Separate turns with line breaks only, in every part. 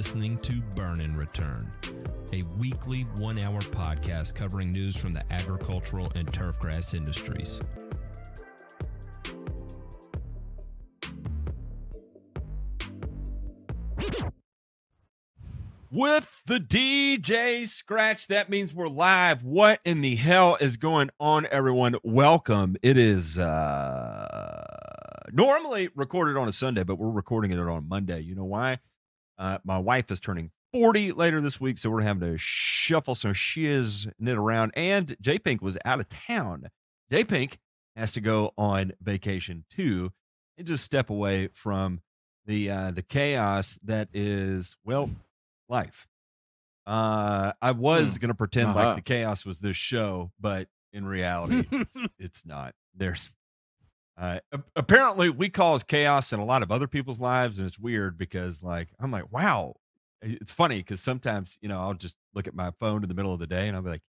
Listening to Burn and Return, a weekly one hour podcast covering news from the agricultural and turfgrass industries.
with the DJ Scratch. That means we're live. What in the hell is going on, everyone? Welcome. It is uh normally recorded on a Sunday, but we're recording it on Monday. You know why? Uh, my wife is turning 40 later this week, so we're having to shuffle some shiz knit around. And J Pink was out of town. J Pink has to go on vacation too and just step away from the uh the chaos that is well life. Uh, I was
Hmm.
gonna pretend
Uh-huh.
like the chaos was this show, but in reality, it's, it's not. There's uh, apparently we cause chaos in a lot of other people's lives, and it's weird because like I'm like, wow, it's funny because sometimes you know I'll just look at my phone in the middle of the day and I'll be like,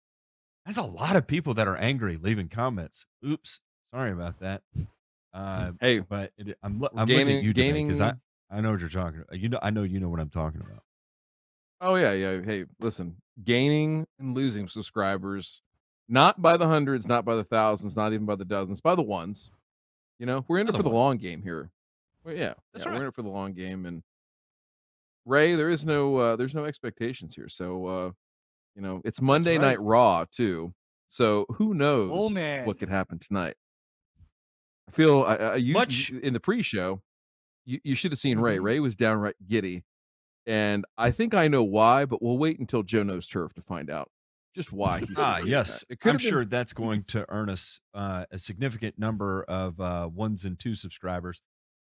that's a lot of people that are angry leaving comments. Oops, sorry about that. Uh,
Hey,
but it, I'm I'm looking at
gaming-
you because I I know what you're talking about. You know I know you know what I'm talking about.
oh yeah, yeah. Hey, listen, gaining and losing subscribers, not by the hundreds, not by the thousands, not even by the dozens, by the ones. You know, we're in it for the
ones.
long game here. Well, yeah,
That's
yeah,
right.
we're in it for the long game. And Ray, there is no, uh, there's no expectations here. So, uh, you know, it's Monday
right.
Night Raw too. So who knows
Oh, man.
what could happen tonight? I feel I, I, you,
Much-
you- in the pre-show. You, you should have seen Ray.
Mhm.
Ray was downright giddy, and I think I know why. But we'll wait until Joe knows turf to find out just why. He's
Ah, yes. I'm
been-
sure that's going to earn us uh, a significant number of uh, ones and two subscribers.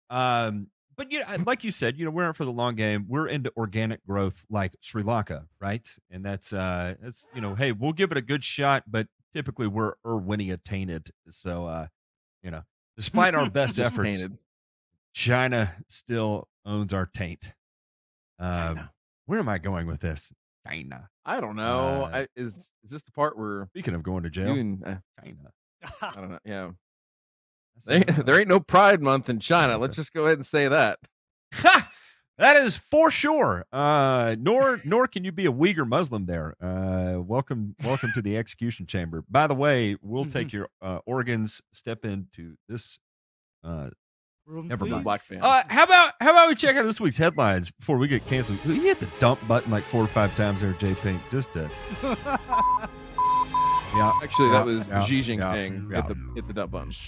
Um, but you know, like you said, you know, we're in for the long game. We're into organic growth, like Sri Lanka, right? And that's uh, that's you know, hey, we'll give it a good shot, but typically we're Irwinia tainted. So, uh, you know, despite our best efforts,
painted.
China still owns our taint. Um. Where am I going with this? China.
I don't know.
uh,
I, is is this the part where
Speaking of going to jail,
and uh,
China.
I don't know. Yeah, they, there ain't no Pride Month in China. Let's just go ahead and say that.
Ha! That is for sure. Uh, nor nor can you be a Uyghur Muslim there. Uh, welcome welcome to the execution chamber. By the way, we'll take your uh, organs. Step into this. Uh,
Room,
Never mind.
Black fan.
uh, how about how about we check out this week's headlines before we get canceled? You hit the dump button like four or five times there, J Pink. Just to yeah.
Actually,
yeah,
that was
yeah,
Xi
yeah,
Jinping.
yeah.
Hit the hit the dump button.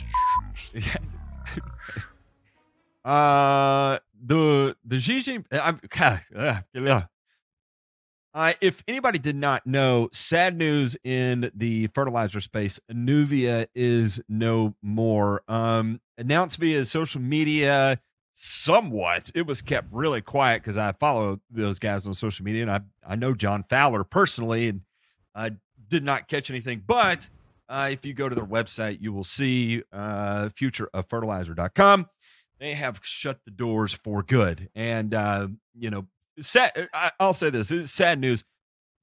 Yeah. uh the the Xi Jinping I'm God, uh, yeah. Uh, if anybody did not know, sad news in the fertilizer space, Anuvia is no more. Um, announced via social media, somewhat. It was kept really quiet because I follow those guys on social media, and I I know John Fowler personally, and I did not catch anything. But uh, if you go to their website, you will see uh, futureoffertilizer.com. They have shut the doors for good. And, uh, you know, sad, I, I'll say this it's sad news.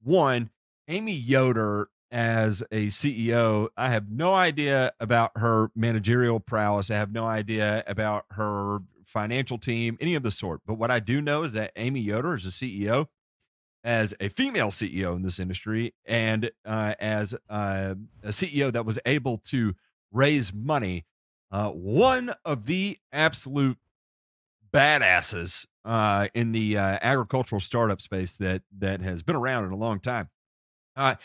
One, Amy Yoder as a CEO, I have no idea about her managerial prowess. I have no idea about her financial team, any of the sort. But what I do know is that Amy Yoder is a CEO as a female CEO in this industry and uh, as uh, a CEO that was able to raise money. Uh, one of the absolute badasses uh, in the uh, agricultural startup space that that has been around in a long time. Uh,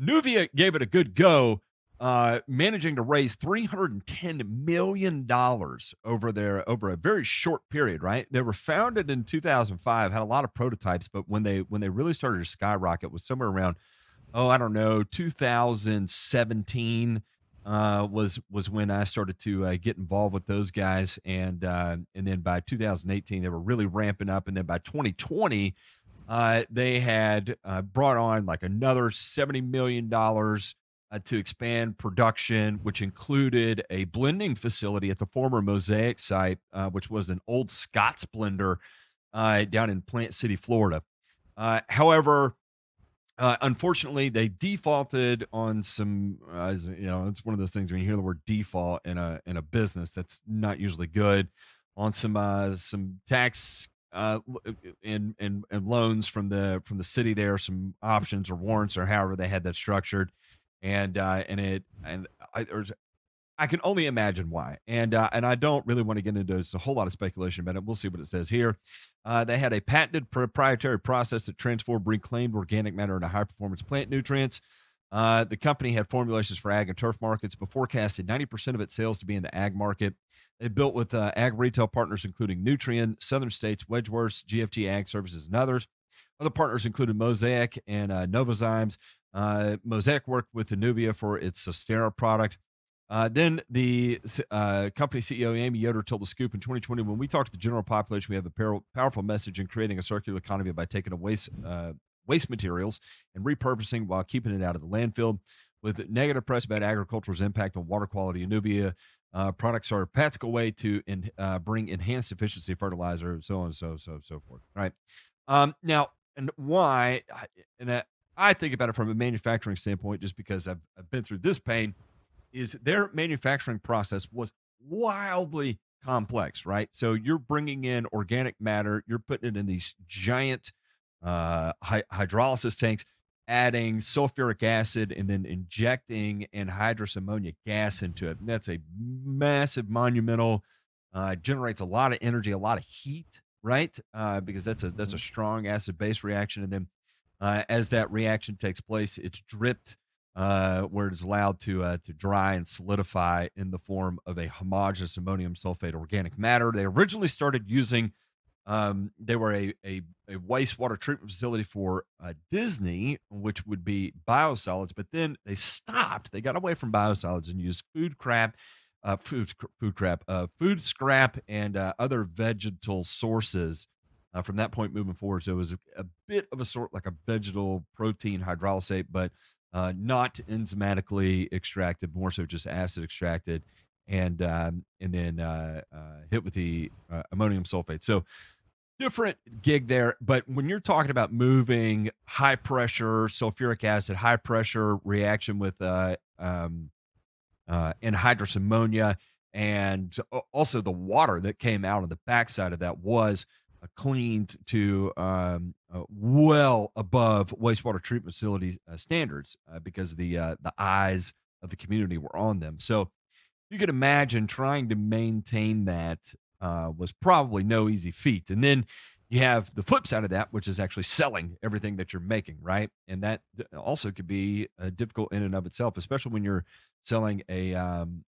Nuvia gave it a good go, uh, managing to raise three hundred and ten million dollars over their over a very short period. Right, they were founded in two thousand five, had a lot of prototypes, but when they when they really started to skyrocket was somewhere around oh, I don't know, 2017 uh, was was when I started to uh, get involved with those guys, and uh, and then by 2018 they were really ramping up, and then by 2020 uh, they had uh, brought on like another 70 million dollars uh, to expand production, which included a blending facility at the former Mosaic site, which was an old Scott's blender uh, down in Plant City, Florida. Uh, however, uh, unfortunately, they defaulted on some. Uh, you know, it's one of those things when you hear the word default in a in a business, that's not usually good. On some uh, some tax uh, and and and loans from the from the city there, some options or warrants or however they had that structured, and uh, and it and I, there's I can only imagine why, and uh, and I don't really want to get into a whole lot of speculation about it. We'll see what it says here. Uh, they had a patented proprietary process that transformed reclaimed organic matter into high performance plant nutrients. Uh, the company had formulations for ag and turf markets, but forecasted 90% of its sales to be in the ag market. They built with uh, ag retail partners including Nutrien, Southern States, Wedgeworth, GFT Ag Services, and others. Other partners included Mosaic and uh, Novozymes. Uh, Mosaic worked with Anuvia for its Sustera product. Uh, then the uh, company CEO Amy Yoder told the Scoop in 2020, when we talk to the general population, we have a par- powerful message in creating a circular economy by taking away waste uh, waste materials and repurposing while keeping it out of the landfill. With negative press about agriculture's impact on water quality, Anuvia uh, products are a practical way to in, uh, bring enhanced efficiency fertilizer, so on and so so so forth. Right um, now, and why? And I think about it from a manufacturing standpoint, just because I've, I've been through this pain is their manufacturing process was wildly complex, right? So you're bringing in organic matter, you're putting it in these giant uh, hy- hydrolysis tanks, adding sulfuric acid, and then injecting anhydrous ammonia gas into it. And that's a massive, monumental, uh, generates a lot of energy, a lot of heat, right? Uh, because that's a that's a mm-hmm. strong acid base reaction, and then uh, as that reaction takes place, it's dripped uh, where it's allowed to uh, to dry and solidify in the form of a homogeneous ammonium sulfate organic matter. They originally started using um, they were a, a, a, wastewater treatment facility for uh, Disney, which would be biosolids, but then they stopped. They got away from biosolids and used food crap, uh, food food crap, uh, food scrap, and uh, other vegetal sources. From that point moving forward, so it was a, a, bit of a sort like a vegetal protein hydrolysate, but uh, not enzymatically extracted, more so just acid extracted, and um, and then uh, uh, hit with the uh, ammonium sulfate. So different gig there. But when you're talking about moving high pressure sulfuric acid, high pressure reaction with uh, um, uh, anhydrous ammonia, and also the water that came out of the backside of that was cleaned to um, uh, well above wastewater treatment facility uh, standards uh, because the uh, the eyes of the community were on them. So you could imagine trying to maintain that uh, was probably no easy feat. And then you have the flip side of that, which is actually selling everything that you're making, right? And that also could be difficult in and of itself, especially when you're selling a um,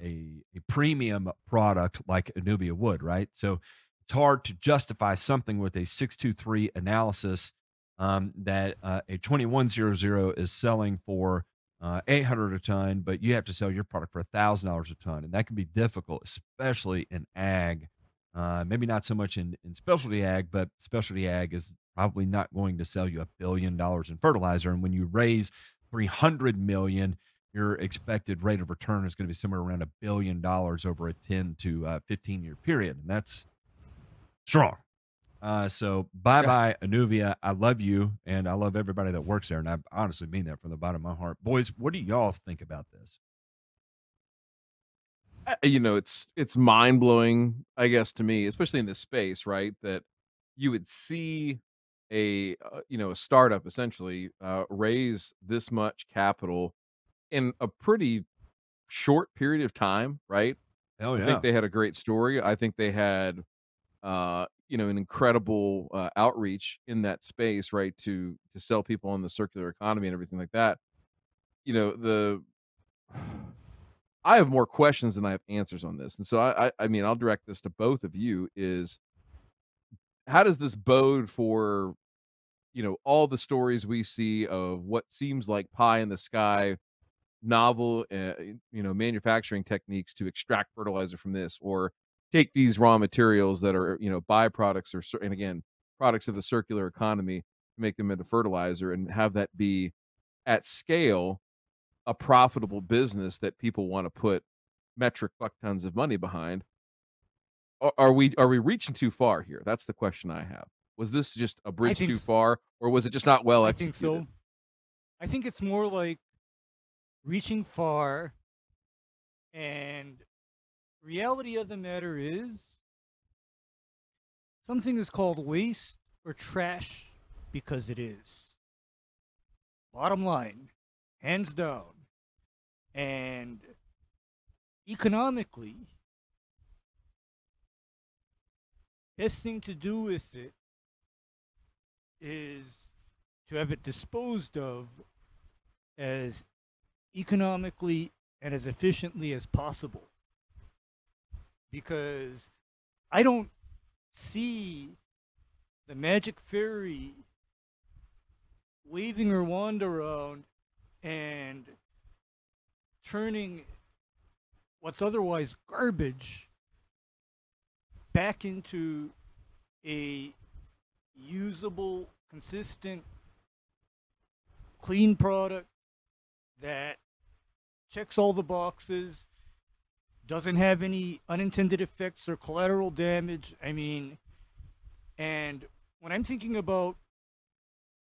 a, a premium product like Anuvia would, right? So it's hard to justify something with a 623 analysis um, that uh, a 2100 is selling for uh, 800 a ton, but you have to sell your product for $1,000 a ton. And that can be difficult, especially in ag. Uh, maybe not so much in, in specialty ag, but specialty ag is probably not going to sell you a billion dollars in fertilizer. And when you raise 300 million, your expected rate of return is going to be somewhere around a billion dollars over a 10 to uh, 15 year period. And that's strong. Uh, so bye bye, Anuvia. I love you, and I love everybody that works there, and I honestly mean that from the bottom of my heart. Boys, what do y'all think about this?
You know, it's it's mind blowing, I guess, to me, especially in this space, right? That you would see a uh, you know a startup essentially uh, raise this much capital in a pretty short period of time, right?
Hell yeah!
I think they had a great story. I think they had uh, you know, an incredible uh, outreach in that space, right? To to sell people on the circular economy and everything like that. You know, the I have more questions than I have answers on this, and so I, I, I mean, I'll direct this to both of you: is how does this bode for you know all the stories we see of what seems like pie in the sky novel uh, you know manufacturing techniques to extract fertilizer from this or take these raw materials that are you know byproducts or and again products of the circular economy to make them into fertilizer and have that be at scale a profitable business that people want to put metric buck tons of money behind are, are we are we reaching too far here? That's the question i have. Was this just a bridge too
s-
far or was it just not well
I think
executed?
so. I think it's more like reaching far, and reality of the matter is something is called waste or trash because it is. Bottom line, hands down. And economically, best thing to do with it is to have it disposed of as economically and as efficiently as possible. Because I don't see the magic fairy waving her wand around and turning what's otherwise garbage back into a usable, consistent, clean product that checks all the boxes, doesn't have any unintended effects or collateral damage. I mean, and when I'm thinking about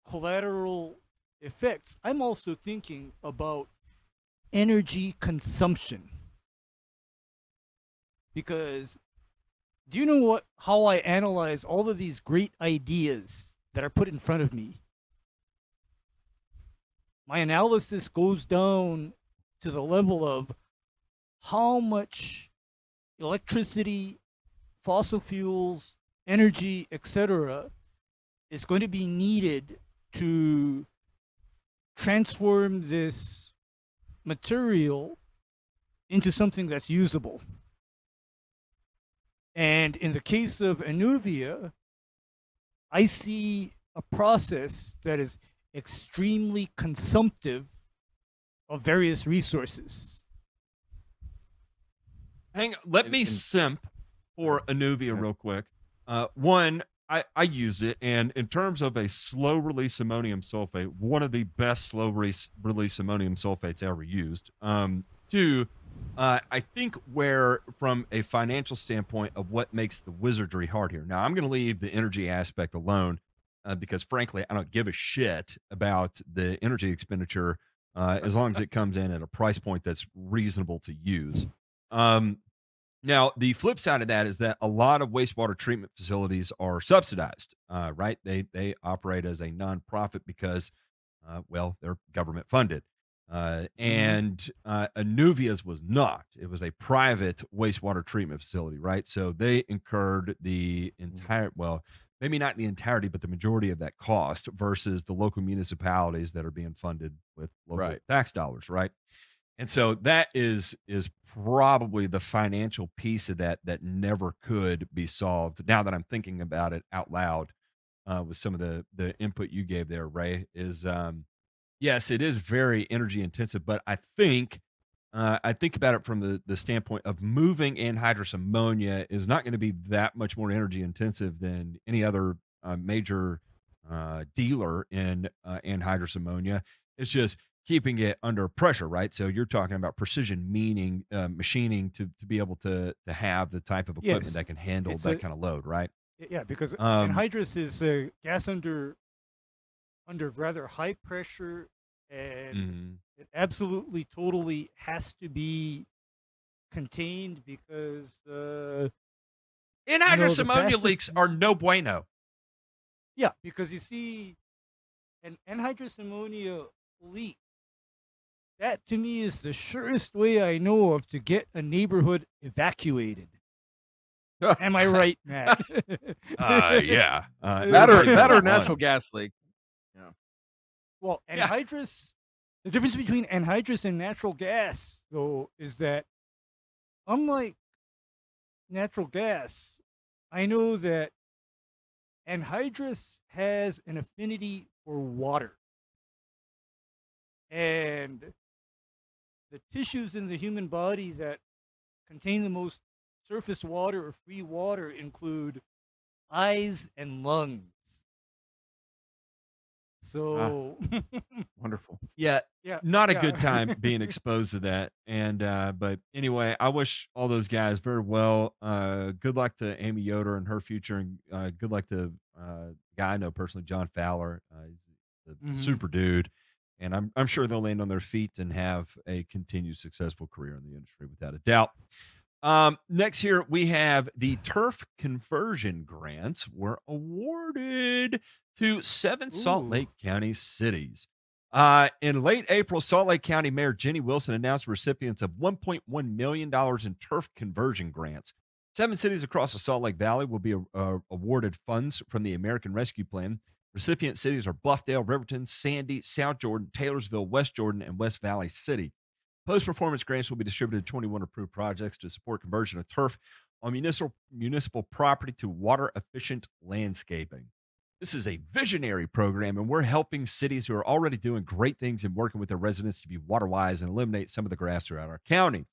collateral effects, I'm also thinking about energy consumption. Because do you know what how I analyze all of these great ideas that are put in front of me? My analysis goes down to the level of how much electricity, fossil fuels, energy, etc., is going to be needed to transform this material into something that's usable. And in the case of Anuvia, I see a process that is extremely consumptive of various resources.
Hang on, let
And-
me
and-
simp for Anuvia
Okay.
real quick. Uh, one, I, I use it, and in terms of a slow release ammonium sulfate, one of the best slow release, release ammonium sulfates ever used. Um, two, uh, I think where from a financial standpoint of what makes the wizardry hard here. Now, I'm going to leave the energy aspect alone uh, because, frankly, I don't give a shit about the energy expenditure uh, as long as it comes in at a price point that's reasonable to use. Um, now, the flip side of that is that a lot of wastewater treatment facilities are subsidized, uh, right? They they operate as a nonprofit because, uh, well, they're government funded. Uh, and uh, Anuvia's was not. It was a private wastewater treatment facility, right? So they incurred the entire, well, maybe not the entirety, but the majority of that cost versus the local municipalities that are being funded with local
Right.
tax dollars, right? And so that is is probably the financial piece of that that never could be solved. Now that I'm thinking about it out loud, uh, with some of the the input you gave there, Ray, is um, yes, it is very energy intensive, but I think uh, I think about it from the the standpoint of moving anhydrous ammonia is not going to be that much more energy intensive than any other uh, major uh, dealer in uh, anhydrous ammonia. It's just keeping it under pressure, right? So you're talking about precision meaning uh, machining to to be able to to have the type of equipment
Yes.
that can handle
It's
that
a-
kind of load, right?
Yeah, because
Um,
anhydrous is uh, gas under under rather high pressure, and
Mhm.
it absolutely, totally has to be contained because uh,
Anhydrous
the
ammonia
fastest-
leaks are no bueno.
yeah, because you see, an anhydrous ammonia leak. That to me is the surest way I know of to get a neighborhood evacuated. Am I right, Matt?
Uh, yeah. Uh,
that or that or natural gas leak
Well,
Yeah.
anhydrous. The difference between anhydrous and natural gas, though, is that unlike natural gas, I know that anhydrous has an affinity for water. And the tissues in the human body that contain the most surface water or free water include eyes and lungs. So,
Wonderful.
Yeah,
yeah,
not a
yeah.
good time being exposed to that. And uh, but anyway, I wish all those guys very well. Uh, good luck to Amy Yoder and her future, and uh, good luck to uh, guy I know personally, John Fowler. Uh, he's a
Mhm.
super dude, and I'm I'm sure they'll land on their feet and have a continued successful career in the industry without a doubt. Um, next here we have the turf conversion grants were awarded to seven Salt Lake County cities. Uh, in late April, Salt Lake County Mayor Jenny Wilson announced recipients of $1.1 million in turf conversion grants. Seven cities across the Salt Lake Valley will be uh, awarded funds from the American Rescue Plan. Recipient cities are Bluffdale, Riverton, Sandy, South Jordan, Taylorsville, West Jordan, and West Valley City. Post performance grants will be distributed to 21 approved projects to support conversion of turf on municipal, municipal property to water efficient landscaping. This is a visionary program, and we're helping cities who are already doing great things and working with their residents to be water wise and eliminate some of the grass throughout our county.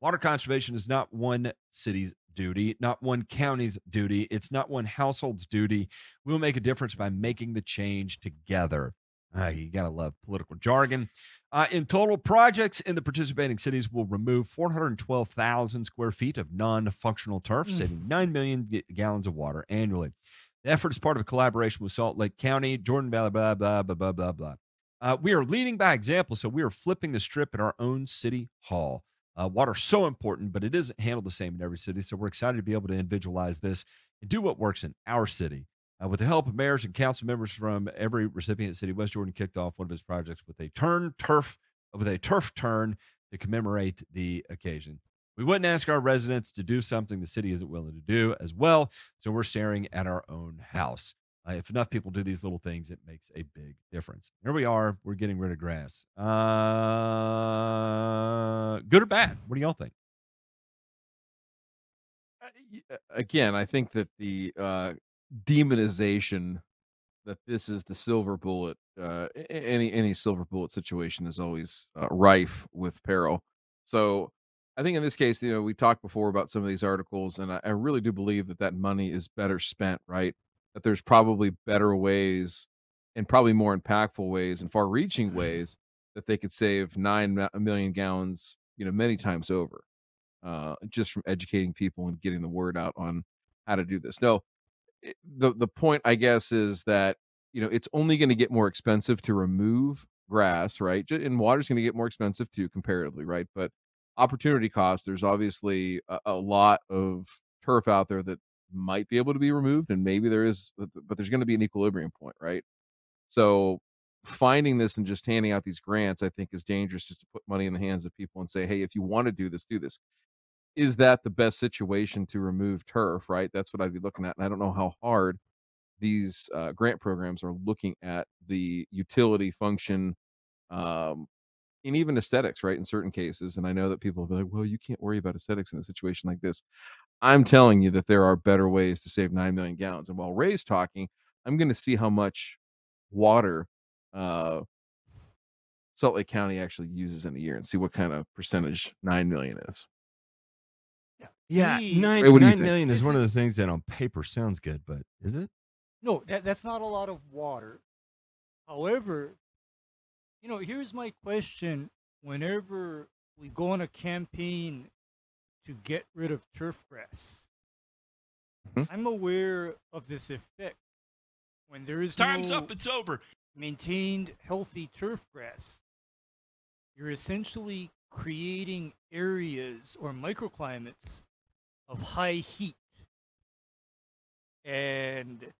Water conservation is not one city's duty, not one county's duty. It's not one household's duty. We'll make a difference by making the change together. Ah, you got to love political jargon. Uh, in total, projects in the participating cities will remove 412,000 square feet of non functional turf,
Mm.
saving 9 million g- gallons of water annually. The effort is part of a collaboration with Salt Lake County, Jordan Valley, blah, blah, blah, blah, blah, blah. Uh, we are leading by example, so we are flipping the strip at our own city hall. Uh, water's so important, but it isn't handled the same in every city, so we're excited to be able to individualize this and do what works in our city. Uh, with the help of mayors and council members from every recipient city, West Jordan kicked off one of his projects with a turn turf with a turf turn to commemorate the occasion. We wouldn't ask our residents to do something the city isn't willing to do as well, so we're staring at our own house. Uh, if enough people do these little things, it makes a big difference. Here we are. We're getting rid of grass. Uh, good or bad? What do y'all think?
Uh, uh, again, I think that the uh, demonization that this is the silver bullet, uh, any any silver bullet situation is always uh, rife with peril. So, I think in this case, you know, we talked before about some of these articles, and I, I really do believe that that money is better spent. Right? That there's probably better ways, and probably more impactful ways, and far-reaching ways that they could save 9 million gallons, you know, many times over uh, just from educating people and getting the word out on how to do this. No, the the point I guess is that you know it's only going to get more expensive to remove grass, right? And water's going to get more expensive too, comparatively, right? But opportunity cost, there's obviously a, a lot of turf out there that might be able to be removed, and maybe there is, but there's going to be an equilibrium point, right? So finding this and just handing out these grants, I think, is dangerous. Just to put money in the hands of people and say, "Hey, if you want to do this, do this." is that the best situation to remove turf right that's what i'd be looking at and i don't know how hard these uh, grant programs are looking at the utility function um, and even aesthetics right in certain cases and i know that people will be like well you can't worry about aesthetics in a situation like this i'm telling you that there are better ways to save 9 million gallons and while ray's talking i'm going to see how much water uh, salt lake county actually uses in a year and see what kind of percentage 9 million is
Yeah,
Me-
nine,
Ray, what do you
nine
think?
million is
Is
one of
it-
the things that on paper sounds good, but is it?
No, that, that's not a lot of water. However, you know, here's my question. Whenever we go on a campaign to get rid of turf grass,
Mhm.
I'm aware of this effect. When there is
Time's
no
up. It's over.
maintained healthy turf grass, you're essentially creating areas or microclimates of high heat. And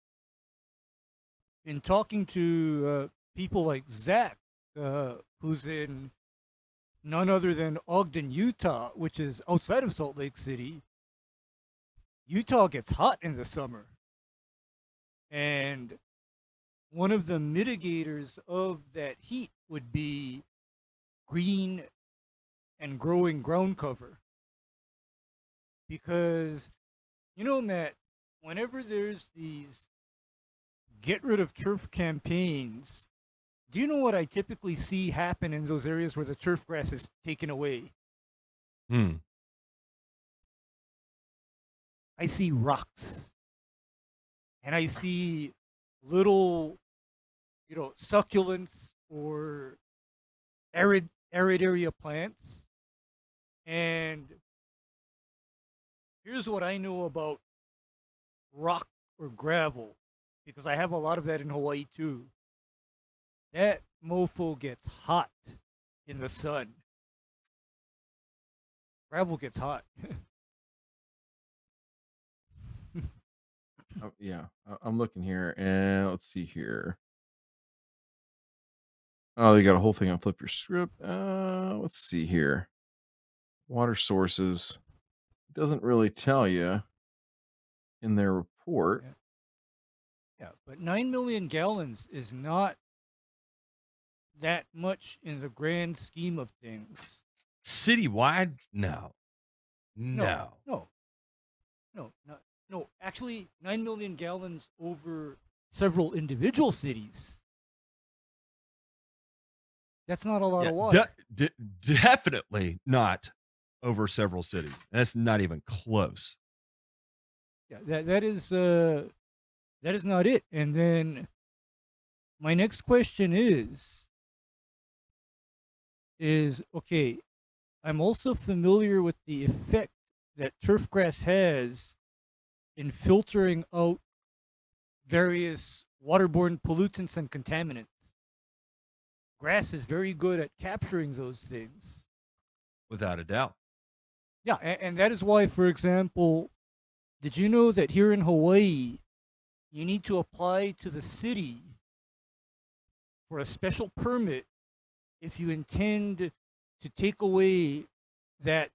in talking to uh, people like Zach, uh, who's in none other than Ogden, Utah, which is outside of Salt Lake City, Utah gets hot in the summer. And one of the mitigators of that heat would be green and growing ground cover. Because, you know, Matt, whenever there's these get rid of turf campaigns, do you know what I typically see happen in those areas where the turf grass is taken away?
Hmm.
I see rocks. And I see little, you know, succulents or arid arid area plants. And here's what I know about rock or gravel, because I have a lot of that in Hawaii too. That mofo gets hot in the sun. Gravel gets hot.
Oh, yeah, I'm looking here, and let's see here. Oh, they got a whole thing on Flip Your Script. Uh, let's see here. Water sources doesn't really tell you in their report.
Yeah. Yeah, but 9 million gallons is not that much in the grand scheme of things.
Citywide? No. No.
No. No, no, no. Actually, 9 million gallons over several individual cities. That's not a lot
Yeah,
of water.
de- de- definitely not over several cities. That's not even close.
yeah, that that is uh that is not it. And then my next question is is okay, I'm also familiar with the effect that turf grass has in filtering out various waterborne pollutants and contaminants. Grass is very good at capturing those things.
Without a doubt.
Yeah, and, and that is why, for example, did you know that here in Hawaii, you need to apply to the city for a special permit if you intend to take away that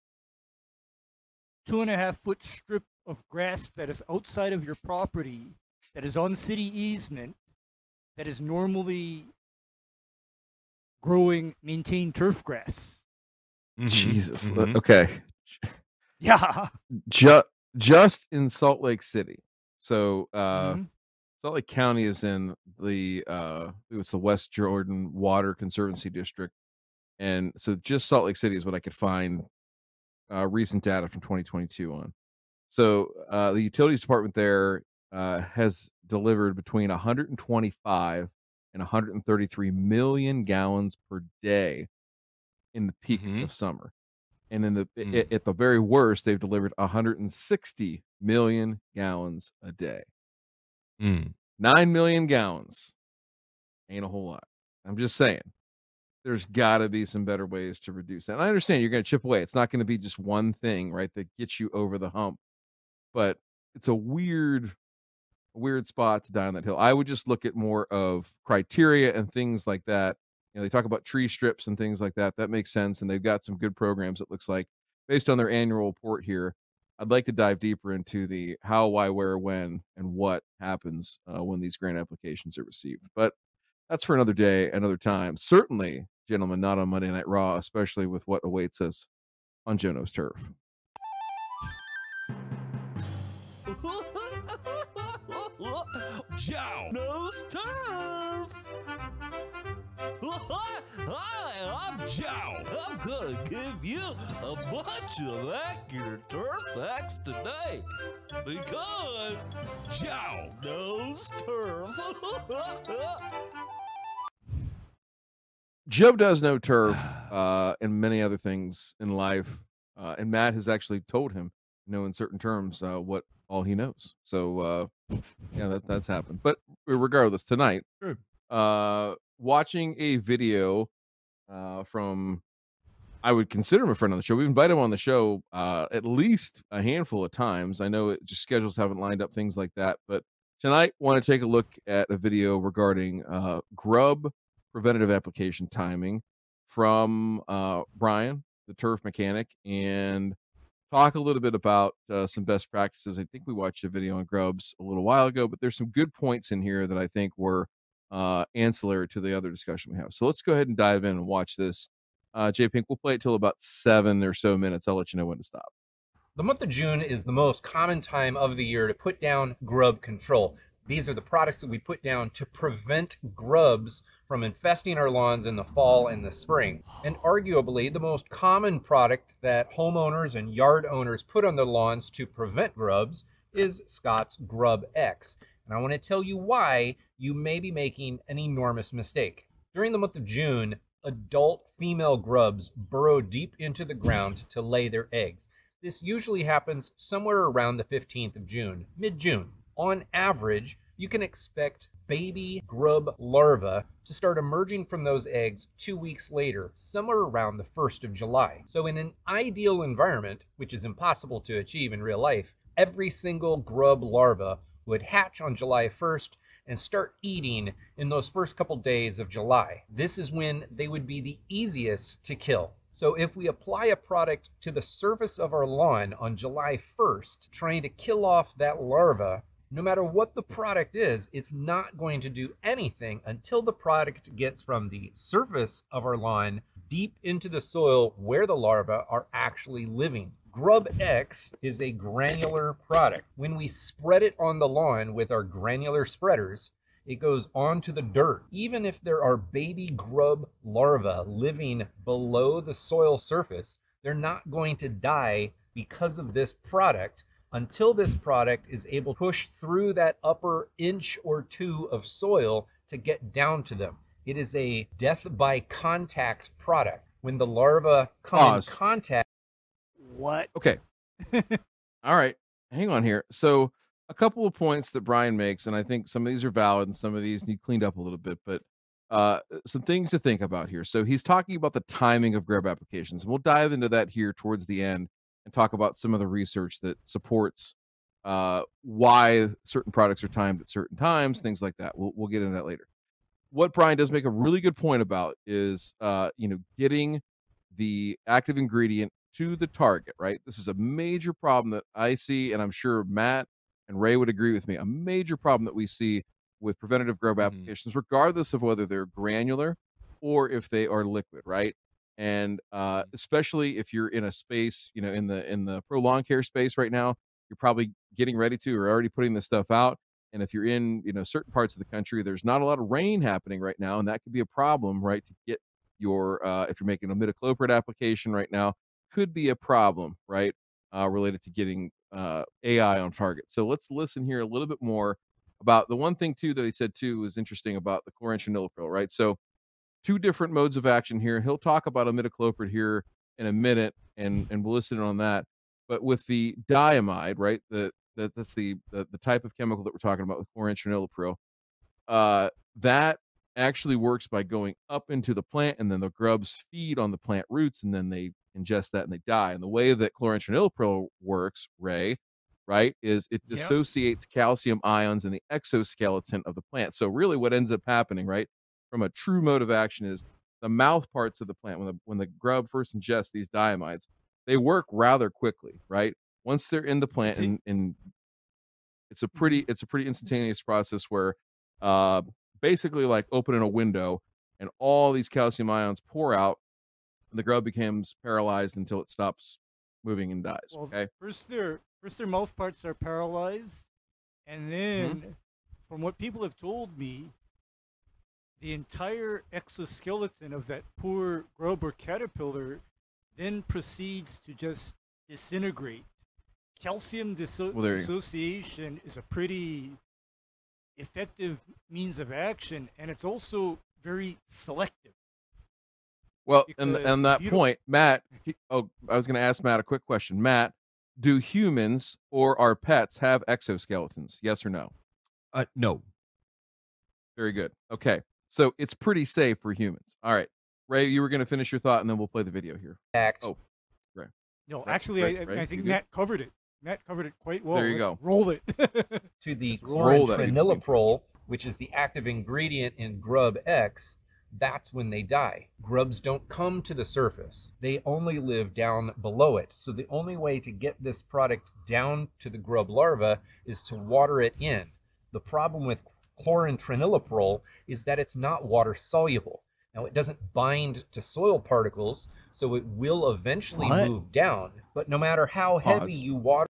two and a half foot strip of grass that is outside of your property, that is on city easement, that is normally growing maintained turf grass.
Mhm,
Jesus.
mhm.
Okay.
Yeah.
Just just in Salt Lake City. So uh
Mhm.
Salt Lake County is in the uh it was the West Jordan Water Conservancy District. And so just Salt Lake City is what I could find uh recent data from 2022 on. So uh the utilities department there uh has delivered between 125 and 133 million gallons per day in the peak
Mhm.
of summer. And in the
Mm.
i- at the very worst, they've delivered 160 million gallons a day.
Mm.
Nine million gallons ain't a whole lot. I'm just saying, there's got to be some better ways to reduce that. And I understand you're going to chip away. It's not going to be just one thing, right, that gets you over the hump. But it's a weird, weird spot to die on that hill. I would just look at more of criteria and things like that. You know, they talk about tree strips and things like that. That makes sense, and they've got some good programs. It looks like based on their annual report here. I'd like to dive deeper into the how, why, where, when, and what happens uh, when these grant applications are received. But that's for another day, another time. Certainly, gentlemen, not on Monday Night Raw, especially with what awaits us on Joe knows turf.
Joe knows turf. Hi, I'm Joe. I'm gonna give you a bunch of accurate turf facts today because Joe knows turf.
Joe does know turf uh, and many other things in life. Uh, and Matt has actually told him, you know, in certain terms, uh, what all he knows. So, uh, yeah, that, that's happened. But regardless, tonight,
True.
Watching a video uh, from, I would consider him a friend on the show. We've invited him on the show uh, at least a handful of times. I know it just schedules haven't lined up, things like that. But tonight, want to take a look at a video regarding uh, grub preventative application timing from uh, Brian, the turf mechanic, and talk a little bit about uh, some best practices. I think we watched a video on grubs a little while ago, but there's some good points in here that I think were uh, ancillary to the other discussion we have. So let's go ahead and dive in and watch this. Uh, Jay Pink, we'll play it till about seven or so minutes. I'll let you know when to stop.
The month of June is the most common time of the year to put down grub control. These are the products that we put down to prevent grubs from infesting our lawns in the fall and the spring. And arguably, the most common product that homeowners and yard owners put on their lawns to prevent grubs is Scott's Grub X. And I want to tell you why you may be making an enormous mistake. During the month of June, adult female grubs burrow deep into the ground to lay their eggs. This usually happens somewhere around the 15th of June, mid June. On average, you can expect baby grub larvae to start emerging from those eggs two weeks later, somewhere around the 1st of July. So, in an ideal environment, which is impossible to achieve in real life, every single grub larva would hatch on July 1st and start eating in those first couple days of July. This is when they would be the easiest to kill. So if we apply a product to the surface of our lawn on July 1st, trying to kill off that larva, no matter what the product is, it's not going to do anything until the product gets from the surface of our lawn deep into the soil where the larvae are actually living. Grub X is a granular product. When we spread it on the lawn with our granular spreaders, it goes onto the dirt. Even if there are baby grub larvae living below the soil surface, they're not going to die because of this product until this product is able to push through that upper inch or two of soil to get down to them. It is a death by contact product. When the larva come
Pause.
in contact
What?
Okay. All right. Hang on here. So a couple of points that Brian makes, and I think some of these are valid and some of these need cleaned up a little bit, but uh, some things to think about here. So he's talking about the timing of grub applications. We'll dive into that here towards the end and talk about some of the research that supports uh, why certain products are timed at certain times, things like that. We'll, we'll get into that later. What Brian does make a really good point about is, uh, you know, getting the active ingredient to the target, right? This is a major problem that I see, and I'm sure Matt and Ray would agree with me. A major problem that we see with preventative grub
Mhm.
applications, regardless of whether they're granular or if they are liquid, right? And uh, especially if you're in a space, you know, in the in the pro lawn care space right now, you're probably getting ready to or already putting this stuff out. And if you're in, you know, certain parts of the country, there's not a lot of rain happening right now, and that could be a problem, right? To get your uh, if you're making a midacloprid application right now, could be a problem, right? Uh, related to getting uh, AI on target. So let's listen here a little bit more about the one thing too that he said too was interesting about the chlorantraniliprole, right? So two different modes of action here. He'll talk about imidacloprid here in a minute, and and we'll listen on that. But with the diamide, right? The that that's the, the the type of chemical that we're talking about with chlorantraniliprole. Uh, that actually works by going up into the plant, and then the grubs feed on the plant roots, and then they ingest that and they die. And the way that chlorantraniliprole works, Ray, right, is it
Yep.
dissociates calcium ions in the exoskeleton of the plant. So really, what ends up happening, right, from a true mode of action is the mouth parts of the plant when the when the grub first ingests these diamides, they work rather quickly, right? Once they're in the plant and, and it's a pretty it's a pretty instantaneous process where uh basically like opening a window and all these calcium ions pour out and the grub becomes paralyzed until it stops moving and dies
Well,
okay
First, their first their mouth parts are paralyzed, and mm-hmm. then, from what people have told me, the entire exoskeleton of that poor grub or caterpillar then proceeds to just disintegrate. Calcium disso-
Well, there you go.
dissociation is a pretty effective means of action, and it's also very selective.
Well and
Because
and that
if you don't-
point matt oh i was going to ask matt a quick question matt do humans or our pets have exoskeletons yes or no
Uh, no.
very good okay so it's pretty safe for humans all right ray you were going to finish your thought and then we'll play the video here Act. Oh,
No,
Right,
actually,
right,
I, I-
right,
I
you
think
good?
Matt covered it. Matt covered it quite well.
There you
Let's
go.
Roll it.
to the
Roll that baby.
chlorantraniliprole, which is the active ingredient in GrubEx, that's when they die. Grubs don't come to the surface. They only live down below it. So the only way to get this product down to the grub larva is to water it in. The problem with chlorantraniliprole is that it's not water soluble. Now it doesn't bind to soil particles, so it will eventually
What?
move down. But no matter how heavy you water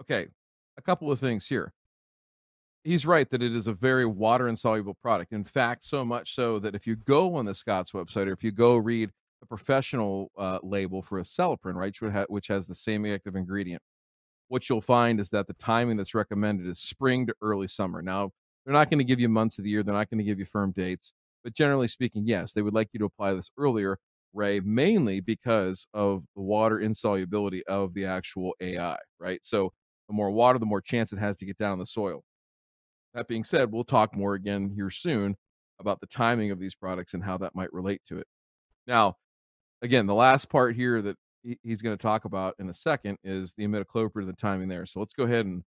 okay a couple of things here he's right that it is a very water insoluble product. In fact, so much so that if you go on the Scott's website or if you go read a professional uh, label for Acelepryn, right, which, ha- which has the same active ingredient, what you'll find is that the timing that's recommended is spring to early summer. Now, they're not going to give you months of the year, they're not going to give you firm dates, but generally speaking, yes, they would like you to apply this earlier, Ray, mainly because of the water insolubility of the actual AI, right? So the more water, the more chance it has to get down in the soil. That being said, we'll talk more again here soon about the timing of these products and how that might relate to it. Now, again, the last part here that he's going to talk about in a second is the imidacloprid and the timing there. So let's go ahead and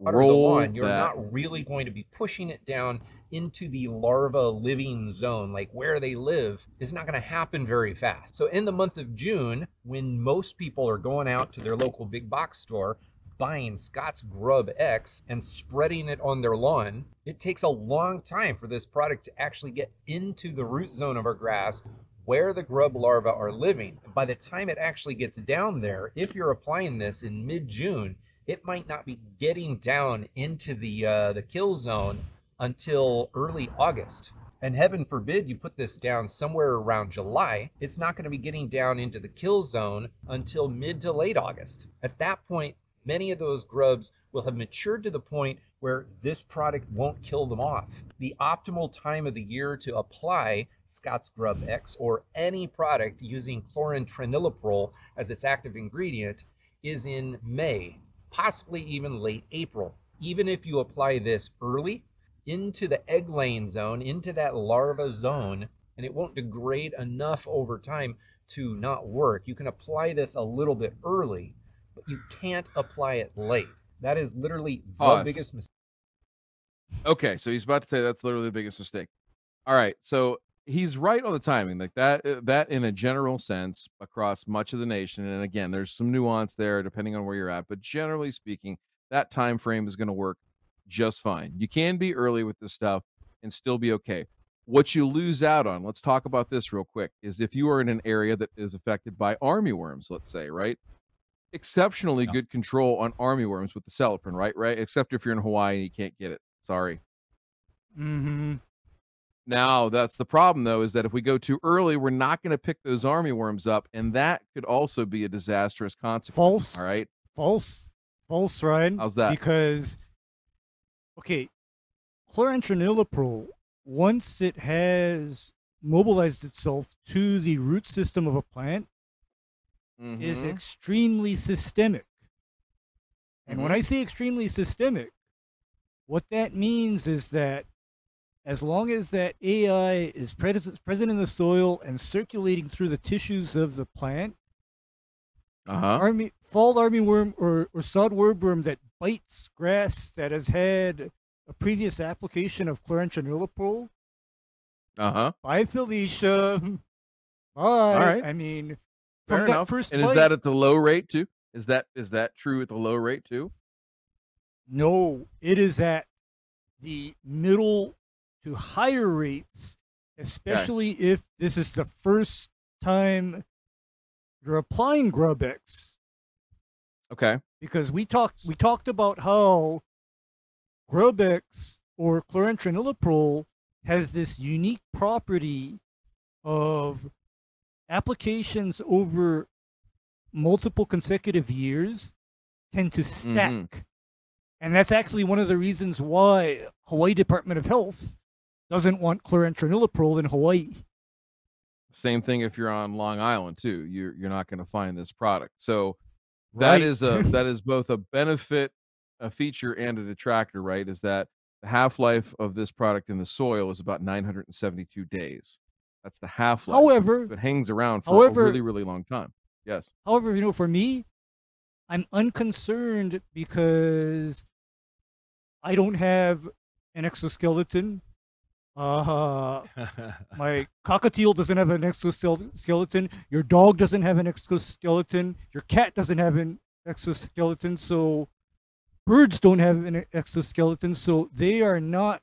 roll
lawn, you're
that.
not really going to be pushing it down into the larva living zone, like where they live, is not going to happen very fast. So, in the month of June, when most people are going out to their local big box store, buying Scott's GrubEx and spreading it on their lawn, it takes a long time for this product to actually get into the root zone of our grass where the grub larvae are living. By the time it actually gets down there, if you're applying this in mid June, it might not be getting down into the uh, the kill zone until early August. And heaven forbid you put this down somewhere around July, it's not going to be getting down into the kill zone until mid to late August. At that point, many of those grubs will have matured to the point where this product won't kill them off. The optimal time of the year to apply Scott's GrubEx or any product using chlorantraniliprole as its active ingredient is in May, possibly even late April. Even if you apply this early into the egg laying zone, into that larva zone, and it won't degrade enough over time to not work, you can apply this a little bit early, but you can't apply it late. That is literally the
Pause.
biggest mistake.
Okay, so he's about to say that's literally the biggest mistake. All right, so he's right on the timing, like that. uh, That in a general sense across much of the nation, and again, there's some nuance there depending on where you're at, but generally speaking, that time frame is going to work just fine. You can be early with this stuff and still be okay. What you lose out on, let's talk about this real quick, is if you are in an area that is affected by army worms, let's say, right? Exceptionally
Yeah.
good control on army worms with the Acelepryn, right? Right, except if you're in Hawaii and you can't get it. Sorry.
Mm-hmm.
Now, that's the problem, though, is that if we go too early, we're not going to pick those army worms up, and that could also be a disastrous consequence.
False.
All right.
False. False, Ryan.
How's that?
Because, okay, chlorantraniliprole, once it has mobilized itself to the root system of a plant, is
Mhm.
extremely systemic. And when
Mhm.
I say extremely systemic, what that means is that as long as that AI is pres- present in the soil and circulating through the tissues of the plant,
Uh-huh.
army fall armyworm or, or sod worm that bites grass that has had a previous application of chlorantraniliprole,
Uh-huh.
bye Felicia. Bye.
right.
I mean,
Fair enough.
first
and is that at the low rate too? Is that is that true at the low rate too?
No, it is at the middle to higher rates, especially if this is the first time you're applying GrubEx.
Okay.
Because we talked we talked about how GrubEx or chlorantraniliprole has this unique property of applications over multiple consecutive years tend to stack.
Mhm.
And that's actually one of the reasons why Hawaii Department of Health doesn't want chlorantraniliprole in Hawaii.
Same thing if you're on Long Island too. You're you're not going to find this product. So that
Right.
is a that is both a benefit, a feature, and a detractor. Right? Is that the half life of this product in the soil is about 972 days. That's the half life.
However,
it hangs around for
however-
a really really long time. Yes.
However, you know, for me, I'm unconcerned because I don't have an exoskeleton. Uh, my cockatiel doesn't have an exoskeleton. Your dog doesn't have an exoskeleton. Your cat doesn't have an exoskeleton. So birds don't have an exoskeleton. So they are not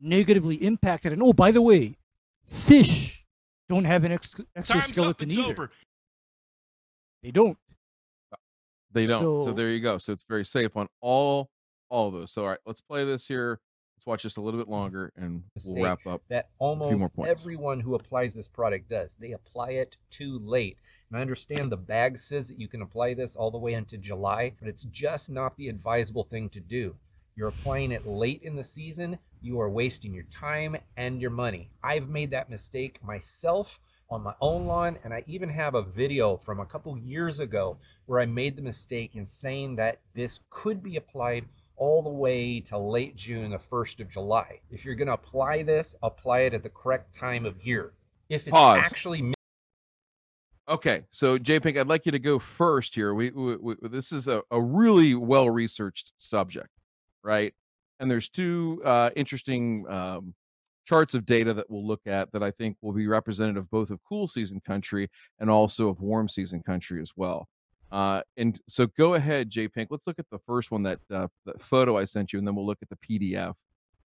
negatively impacted. And oh, by the way, fish don't have an ex-
Time's up.
exoskeleton
It's
either.
over.
They don't.
Uh, they don't. So,
So-
there you go. So it's very safe on all all of those. So all right, let's play this here. Let's watch just a little bit longer, and we'll wrap up.
that
more
almost
points.
everyone who applies this product does. They apply it too late. And I understand the bag says that you can apply this all the way into July, but it's just not the advisable thing to do. You're applying it late in the season, you are wasting your time and your money. I've made that mistake myself on my own lawn, and I even have a video from a couple years ago where I made the mistake in saying that this could be applied all the way to late June, the 1st of July. If you're going to apply this, apply it at the correct time of year. If it's
Pause.
actually
Okay, so J Pink, I'd like you to go first here. We, we, we this is a, a really well researched subject, right? And there's two uh, interesting um, charts of data that we'll look at that I think will be representative both of cool season country and also of warm season country as well. Uh, and so go ahead, J Pink. Let's look at the first one that uh, that photo I sent you, and then we'll look at the PDF.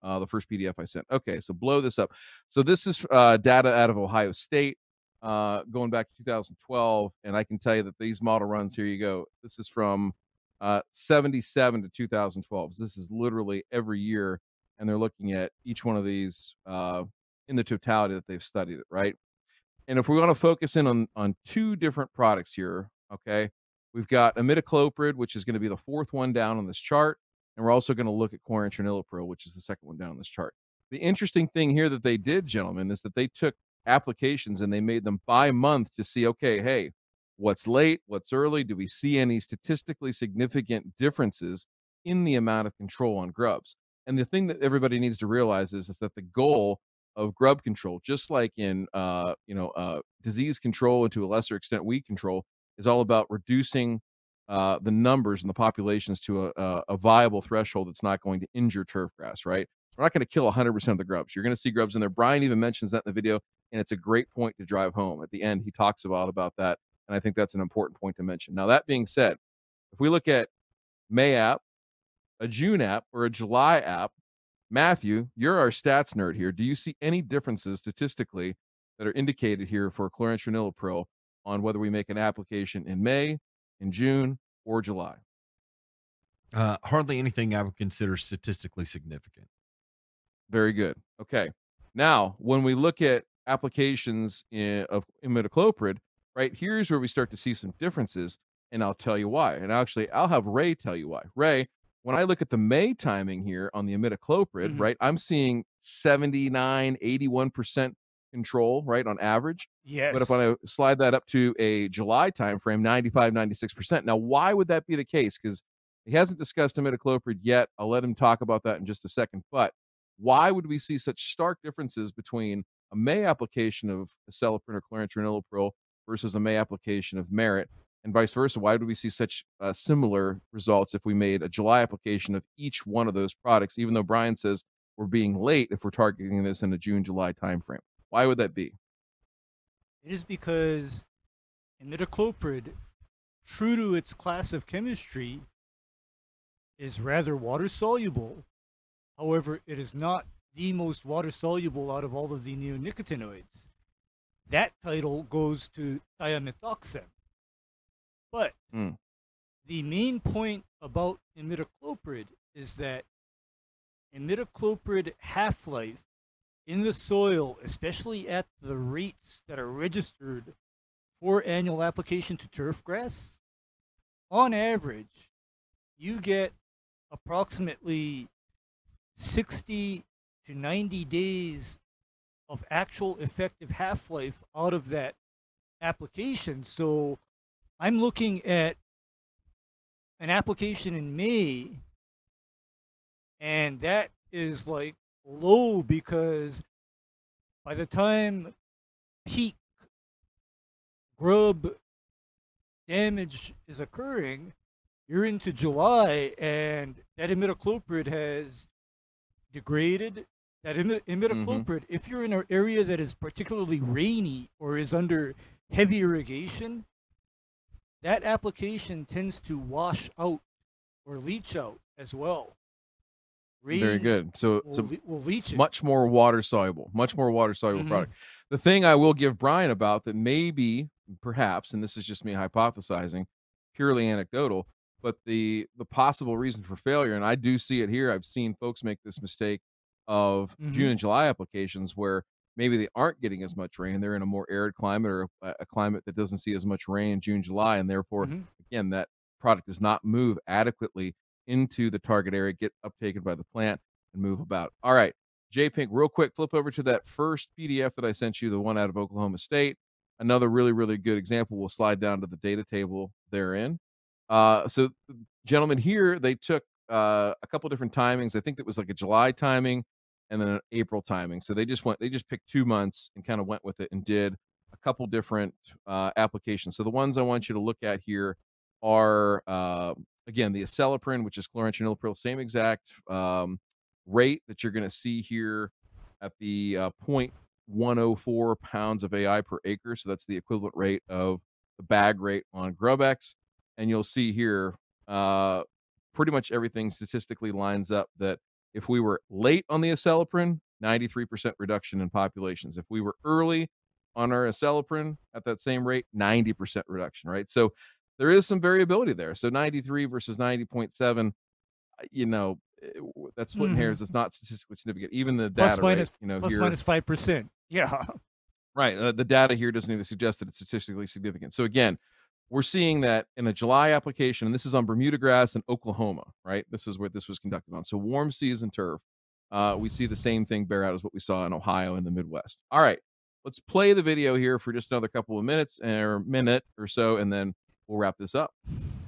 Uh, the first PDF I sent. Okay, so blow this up. So this is uh, data out of Ohio State uh, going back to 2012, and I can tell you that these model runs. Here you go. This is from uh, 77 to 2012. So this is literally every year, and they're looking at each one of these uh, in the totality that they've studied it, right? And if we want to focus in on on two different products here, okay, we've got imidacloprid, which is going to be the fourth one down on this chart, and we're also going to look at chlorantraniliprole, which is the second one down on this chart. The interesting thing here that they did, gentlemen, is that they took applications and they made them by month to see okay hey what's late what's early do we see any statistically significant differences in the amount of control on grubs? And the thing that everybody needs to realize is, is that the goal of grub control just like in uh, you know uh, disease control and to a lesser extent weed control is all about reducing uh, the numbers and the populations to a, a, a viable threshold that's not going to injure turf grass right? We're not going to kill 100% of the grubs. You're going to see grubs in there. Brian even mentions that in the video and it's a great point to drive home. At the end, he talks about about that, and I think that's an important point to mention. Now, that being said, if we look at May app, a June app, or a July app, Matthew, you're our stats nerd here. Do you see any differences statistically that are indicated here for chlorantraniliprole on whether we make an application in May, in June, or July?
Uh, hardly anything I would consider statistically significant.
Very good. Okay. Now, when we look at applications in, of imidacloprid, right here's where we start to see some differences, and I'll tell you why. And actually, I'll have Ray tell you why. Ray, when I look at the May timing here on the imidacloprid,
Mhm.
right, I'm seeing 79, 81% control, right, on average.
Yes.
But if I slide that up to a July timeframe, 95, 96%. Now, why would that be the case? Because he hasn't discussed imidacloprid yet. I'll let him talk about that in just a second. But why would we see such stark differences between a May application of acelepryn or chlorantraniliprole versus a May application of merit, and vice versa? Why would we see such uh, similar results if we made a July application of each one of those products, even though Brian says we're being late if we're targeting this in a June July timeframe? Why would that be?
It is because imidacloprid, true to its class of chemistry, is rather water soluble. However, it is not the most water soluble out of all of the neonicotinoids. That title goes to thiamethoxam. But
Hmm.
the main point about imidacloprid is that imidacloprid half-life in the soil, especially at the rates that are registered for annual application to turf grass, on average, you get approximately 60 to 90 days of actual effective half life out of that application. So I'm looking at an application in May, and that is like low because by the time peak grub damage is occurring, you're into July, and that imidacloprid has degraded. That imi- imidacloprid, if you're in an area that is particularly rainy or is under heavy irrigation, that application tends to wash out or leach out as well.
Very good. So,
Will,
so
le- will leach it.
much more water soluble, much more water soluble
Mhm.
product. The thing I will give Brian about that maybe, perhaps, and this is just me hypothesizing, purely anecdotal, but the the possible reason for failure, and I do see it here. I've seen folks make this mistake of
Mhm.
June and July applications where maybe they aren't getting as much rain. They're in a more arid climate or a, a climate that doesn't see as much rain in June, July, and therefore,
Mhm.
again, that product does not move adequately into the target area, get uptaken by the plant, and move about. All right, J Pink, real quick, flip over to that first PDF that I sent you, the one out of Oklahoma State. Another really, really good example. We'll slide down to the data table therein. Uh, so, gentlemen, here they took uh, a couple different timings. I think it was like a July timing and then an April timing. So they just went, they just picked two months and kind of went with it and did a couple different uh, applications. So the ones I want you to look at here are uh, again the acelepryn, which is chlorantraniliprole, same exact um, rate that you're going to see here at the uh, 0.104 pounds of AI per acre. So that's the equivalent rate of the bag rate on GrubEx. And you'll see here, uh, pretty much everything statistically lines up that if we were late on the acelepryn, 93% reduction in populations. If we were early on our acelepryn at that same rate, 90% reduction, right? So there is some variability there. So 93 versus 90.7, uh, you know, eh, that's splitting
Mhm.
hairs. It's not statistically significant. Even the
Plus
data,
minus-
rate, you know,
Plus
here,
minus five percent. Yeah.
Right. Uh, the data here doesn't even suggest that it's statistically significant. So again, we're seeing that in a July application, and this is on Bermuda grass in Oklahoma, right? This is where this was conducted on. So warm season turf. Uh, we see the same thing bear out as what we saw in Ohio and the Midwest. All right, let's play the video here for just another couple of minutes or minute or so, and then we'll wrap this up.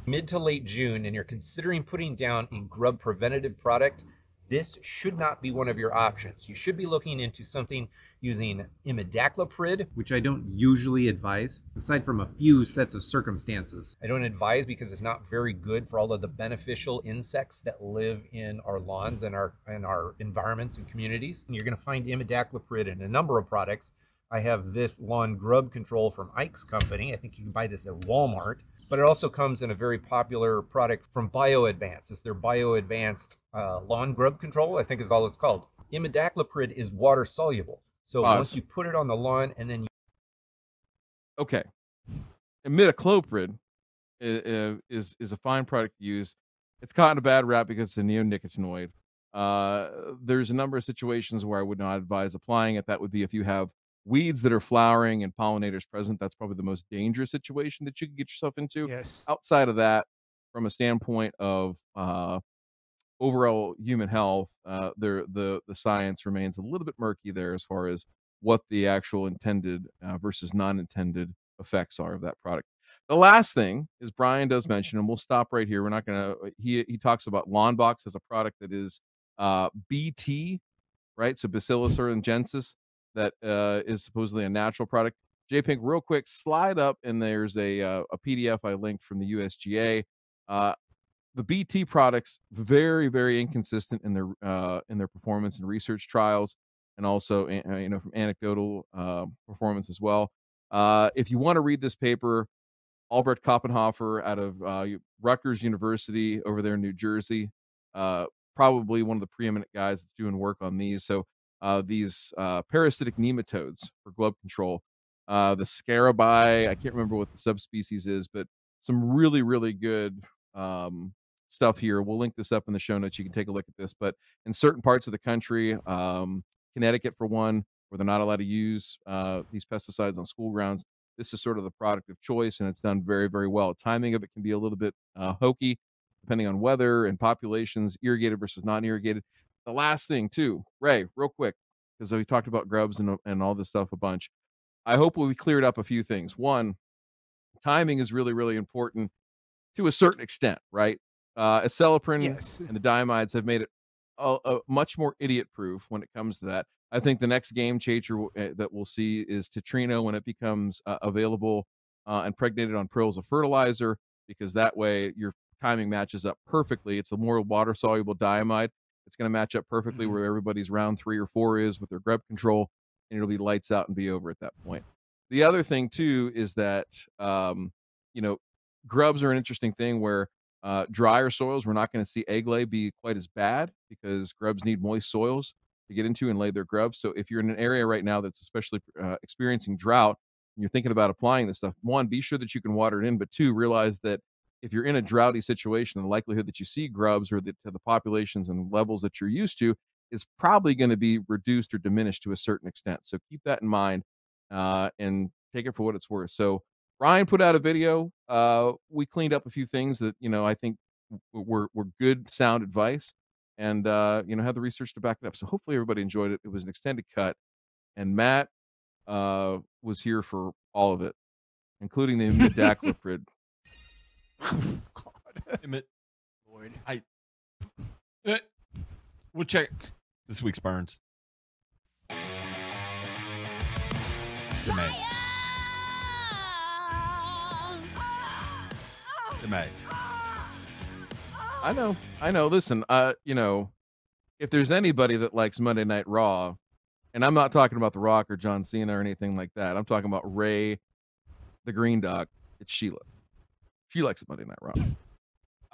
mid to late June and you're considering putting down a grub preventative product, this should not be one of your options. You should be looking into something using imidacloprid.
which I don't usually advise, aside from a few sets of circumstances.
I don't advise because it's not very good for all of the beneficial insects that live in our lawns and our and our environments and communities. And you're going to find imidacloprid in a number of products. I have this lawn grub control from Ike's company. I think you can buy this at Walmart. But it also comes in a very popular product from BioAdvance. It's their BioAdvanced uh, lawn grub control, I think is all it's called. Imidacloprid is water soluble. So
Pause.
once you put it on the lawn and then you
Okay. Imidacloprid is, is is a fine product to use. It's gotten a bad rap because it's a neonicotinoid. Uh, there's a number of situations where I would not advise applying it. That would be if you have weeds that are flowering and pollinators present. That's probably the most dangerous situation that you could get yourself into.
Yes.
Outside of that, from a standpoint of uh, overall human health, uh, there the the science remains a little bit murky there as far as what the actual intended uh, versus non-intended effects are of that product. The last thing is Brian does mention, and we'll stop right here. We're not gonna. He he talks about Lawn Box as a product that is uh, BT, right? So Bacillus thuringiensis, that uh, is supposedly a natural product. J Pink, real quick, slide up, and there's a uh, a PDF I linked from the USGA. Uh, the BT products very very inconsistent in their uh, in their performance and research trials, and also uh, you know from anecdotal uh, performance as well. Uh, if you want to read this paper, Albert Koppenhofer out of uh, Rutgers University over there in New Jersey, uh, probably one of the preeminent guys that's doing work on these. So uh, these uh, parasitic nematodes for globe control, uh, the scarabi, I can't remember what the subspecies is, but some really really good um, stuff here. We'll link this up in the show notes. You can take a look at this. But in certain parts of the country, um, Connecticut for one, where they're not allowed to use uh, these pesticides on school grounds, this is sort of the product of choice, and it's done very, very well. Timing of it can be a little bit uh, hokey, depending on weather and populations, irrigated versus non-irrigated. The last thing, too, Ray, real quick, because we talked about grubs and and all this stuff a bunch. I hope we cleared up a few things. One, timing is really, really important to a certain extent, right? Uh, acelepryn
Yes.
and the diamides have made it a, a much more idiot proof when it comes to that. I think the next game changer uh, that we'll see is Tetrino when it becomes uh, available uh, and pregnated on pearls of fertilizer, because that way your timing matches up perfectly. It's a more water soluble diamide. It's going to match up perfectly
Mhm.
where everybody's round three or four is with their grub control, and it'll be lights out and be over at that point. The other thing too is that um, you know grubs are an interesting thing where uh, drier soils, we're not going to see egg lay be quite as bad because grubs need moist soils to get into and lay their grubs. So if you're in an area right now that's especially uh, experiencing drought, and you're thinking about applying this stuff, one, be sure that you can water it in, but two, realize that if you're in a droughty situation, the likelihood that you see grubs or the, to the populations and levels that you're used to is probably going to be reduced or diminished to a certain extent. So keep that in mind uh, and take it for what it's worth. So Ryan put out a video. Uh, we cleaned up a few things that you know I think were were good sound advice, and uh, you know had the research to back it up. So hopefully everybody enjoyed it. It was an extended cut, and Matt uh, was here for all of it, including the imidacloprid.
God.
Emmett,
Lord.
eh, we'll check this week's burns. The May. The May.
I know, I know. Listen, uh, you know, if there's anybody that likes Monday Night Raw, and I'm not talking about The Rock or John Cena or anything like that. I'm talking about Ray, the Green Dog. It's Sheila. She likes Monday Night Raw.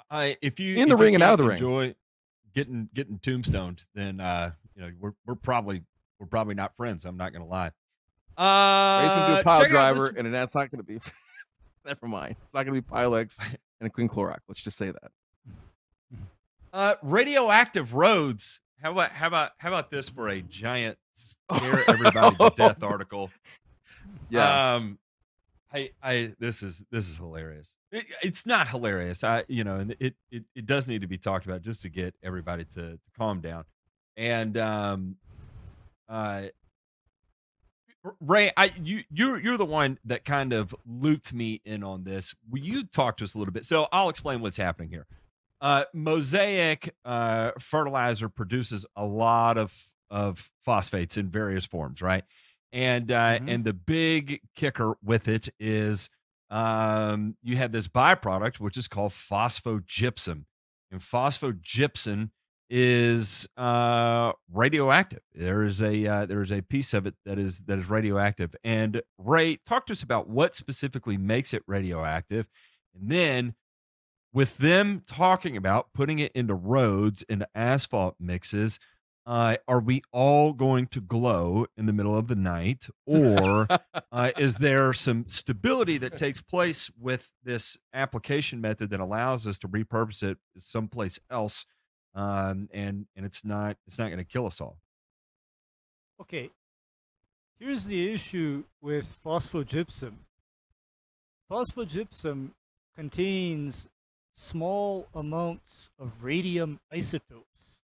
I if you
In the ring and out of the ring.
enjoy getting getting tombstoned, then uh, you know we're we're probably we're probably not friends. I'm not gonna lie. Uh,
Ray's gonna do a pile driver,
this-
and that's not gonna be. Never mind. It's not gonna be Pilex and a Queen Clorox. Let's just say that.
Uh, radioactive roads. How about how about how about this for a giant scare everybody to death article?
Yeah.
Um, I I this is this is hilarious. It, it's not hilarious. I you know, and it, it it does need to be talked about just to get everybody to, to calm down. And um, uh, Ray, I you you're you're the one that kind of looped me in on this. Will you talk to us a little bit? So I'll explain what's happening here. Uh, Mosaic uh, fertilizer produces a lot of of phosphates in various forms, right? And uh,
Mhm.
and the big kicker with it is um, you have this byproduct which is called phosphogypsum, and phosphogypsum is uh, radioactive. There is a uh, there is a piece of it that is that is radioactive. And Ray, talk to us about what specifically makes it radioactive, and then with them talking about putting it into roads into asphalt mixes. Uh, are we all going to glow in the middle of the night, or uh, is there some stability that takes place with this application method that allows us to repurpose it someplace else um, and and it's not it's not going to kill us all.
Okay. Here's the issue with phosphogypsum. Phosphogypsum contains small amounts of radium isotopes.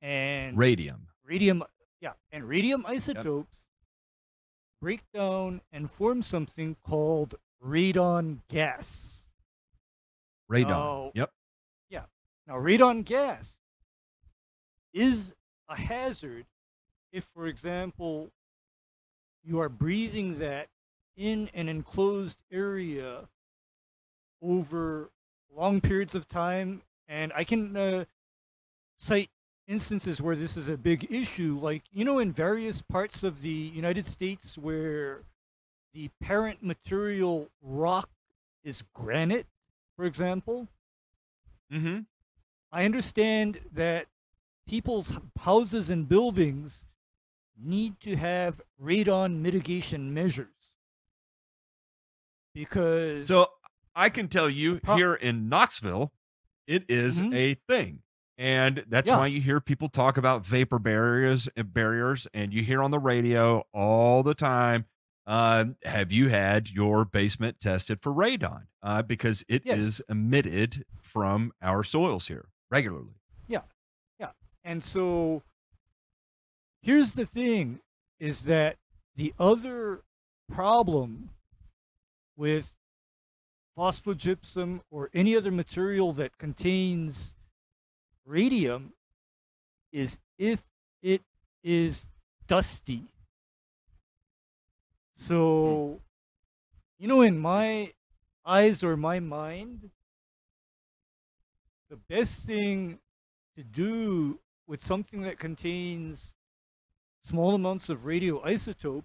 And
Radium.
radium yeah, and radium isotopes break down and form something called radon gas.
Radon.
No.
Yep.
Now, radon gas is a hazard if, for example, you are breathing that in an enclosed area over long periods of time. And I can uh, cite instances where this is a big issue, like, you know, in various parts of the United States where the parent material rock is granite, for example.
Mm-hmm.
I understand that people's houses and buildings need to have radon mitigation measures because
So I can tell you here in Knoxville, it is
Mhm.
a thing. And that's
Yeah.
why you hear people talk about vapor barriers and barriers, and you hear on the radio all the time. Uh, have you had your basement tested for radon? Uh, because it is
Yes.
emitted from our soils here regularly. Yeah. Yeah.
And so here's the thing is that the other problem with phosphogypsum or any other material that contains radium is if it is dusty. So, mm-hmm. you know, in my eyes or my mind, the best thing to do with something that contains small amounts of radioisotope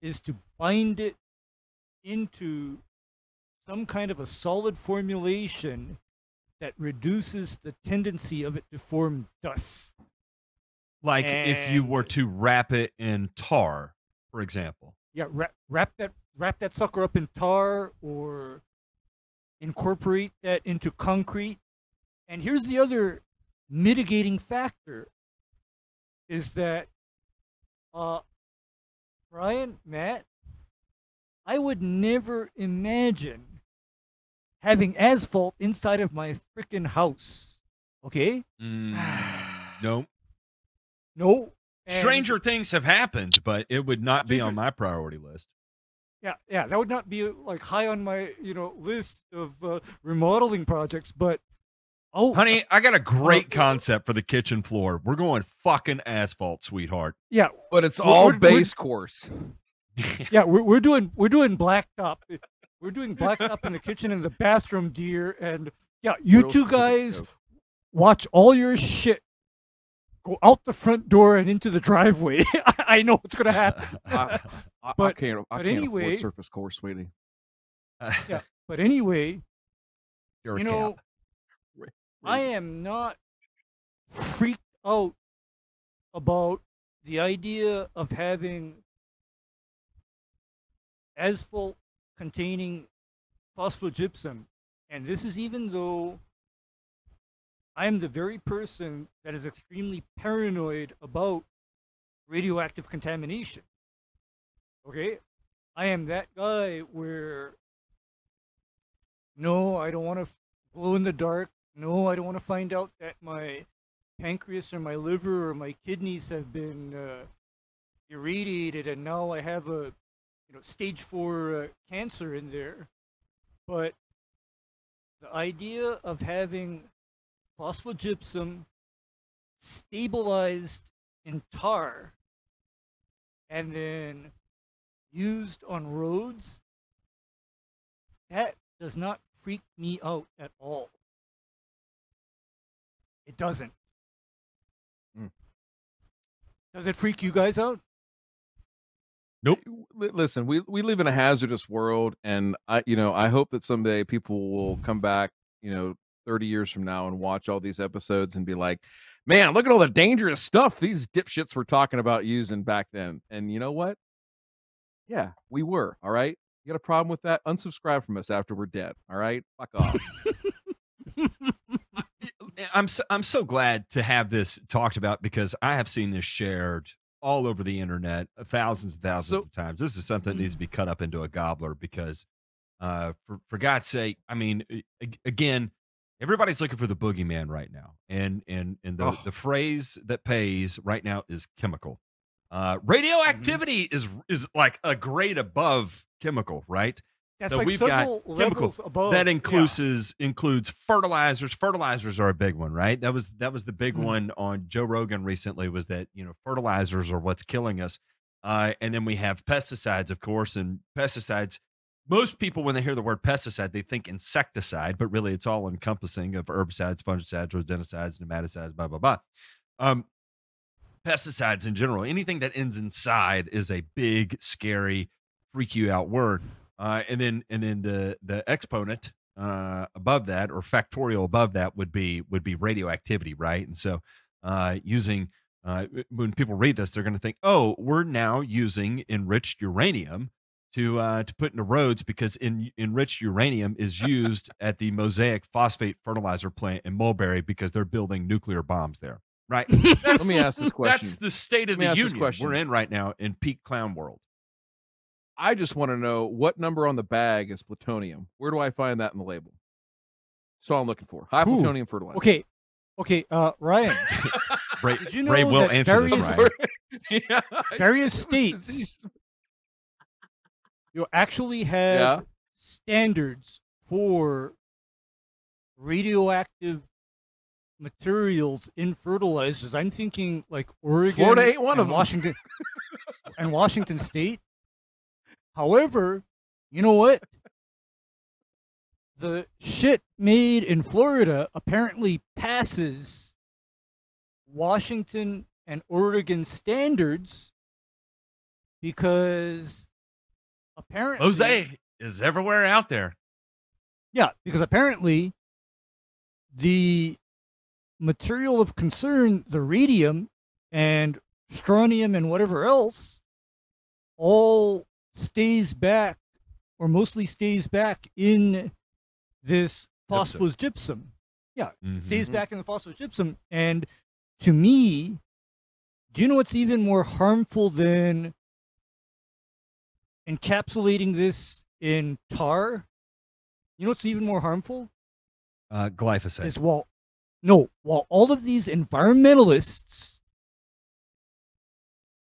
is to bind it into some kind of a solid formulation that reduces the tendency of it to form dust.
Like if you were to wrap it in tar, for example.
Yeah, wrap, wrap that wrap that sucker up in tar or incorporate that into concrete. And here's the other mitigating factor is that uh Brian, Matt, I would never imagine having asphalt inside of my freaking house. Okay?
Mm, no.
No. and-
Stranger things have happened, but it would not be on my priority list.
Yeah, yeah, that would not be like high on my, you know, list of uh, remodeling projects, but oh,
Honey, I got a great
uh,
concept for the kitchen floor. We're going fucking asphalt, sweetheart.
yeah,
But it's all
we're- we're-
base course.
yeah, we're, we're doing we're doing blacktop. We're doing blacktop in the kitchen and the bathroom, dear. And yeah, you
Real
two guys
scope.
watch all your shit go out the front door and into the driveway. I, know what's gonna happen.
I, I,
But-
I can't. I
but
can't
anyway-
surface course, sweetie.
Yeah. But anyway, you
cap.
know, I am not freaked out about the idea of having asphalt containing phosphogypsum. And this is even though I am the very person that is extremely paranoid about radioactive contamination. Okay? I am that guy where no, I don't want to glow in the dark. No, I don't want to find out that my pancreas or my liver or my kidneys have been uh, irradiated and now I have a you know stage 4 uh, cancer in there. But the idea of having phosphogypsum stabilized in tar and then used on roads that does not freak me out at all. It doesn't.
Mm.
Does it freak you guys out?
Nope. Listen, we we live in a hazardous world, and I, you know, I hope that someday people will come back, you know, thirty years from now and watch all these episodes and be like, "Man, look at all the dangerous stuff these dipshits were talking about using back then." And you know what? Yeah, we were. All right. You got a problem with that? Unsubscribe from us after we're dead. All right. Fuck off.
I'm so, I'm so glad to have this talked about because I have seen this shared all over the internet uh, thousands and thousands
So-
of times. This is something that needs to be cut up into a gobbler because, uh, for for God's sake, I mean, again, everybody's looking for the boogeyman right now, and and and the
Oh.
the phrase that pays right now is chemical. Uh, radioactivity is is like a grade above chemical, right?
That's
So
like
we've got
several
chemical-
above.
that
yeah.
includes includes fertilizers. Fertilizers are a big one, right? That was that was the big
Mhm.
one on Joe Rogan recently. Was that you know fertilizers are what's killing us, uh, and then we have pesticides, of course, and pesticides. Most people, when they hear the word pesticide, they think insecticide, but really it's all encompassing of herbicides, fungicides, rodenticides, nematicides, blah blah blah. Um, pesticides in general, anything that ends inside is a big, scary, freak you out word. Uh, and then and then the the exponent uh, above that or factorial above that would be would be radioactivity, right? And so uh, using uh, when people read this, they're going to think, oh, we're now using enriched uranium to uh, to put into roads because in, enriched uranium is used at the Mosaic phosphate fertilizer plant in Mulberry because they're building nuclear bombs there, right?
Let me ask this question.
That's the state of
Let
the union
question.
we're in right now in peak clown world.
I just want to know what number on the bag is plutonium. Where do I find that in the label? That's all I'm looking for. High
Ooh,
plutonium fertilizer.
Okay, okay, uh, Ryan.
Ray,
Did you know
Ray will
that
answer this,
various-
I'm
Ryan.
yeah,
Various
just- it was
states
disease.
You actually have
Yeah.
standards for radioactive materials in fertilizers. I'm thinking like Oregon,
Florida ain't one of 'em.
Washington, and Washington State. However, you know what? The shit made in Florida apparently passes Washington and Oregon standards because apparently
Jose is everywhere out there.
yeah, because apparently the material of concern, the radium and strontium and whatever else, all stays back or mostly stays back in this
Gypsum.
phosphorus gypsum.
Mhm.
Stays back in the phosphorus gypsum. And to me, do you know what's even more harmful than encapsulating this in tar? You know what's even more harmful?
Uh, glyphosate.
is while no, while all of these environmentalists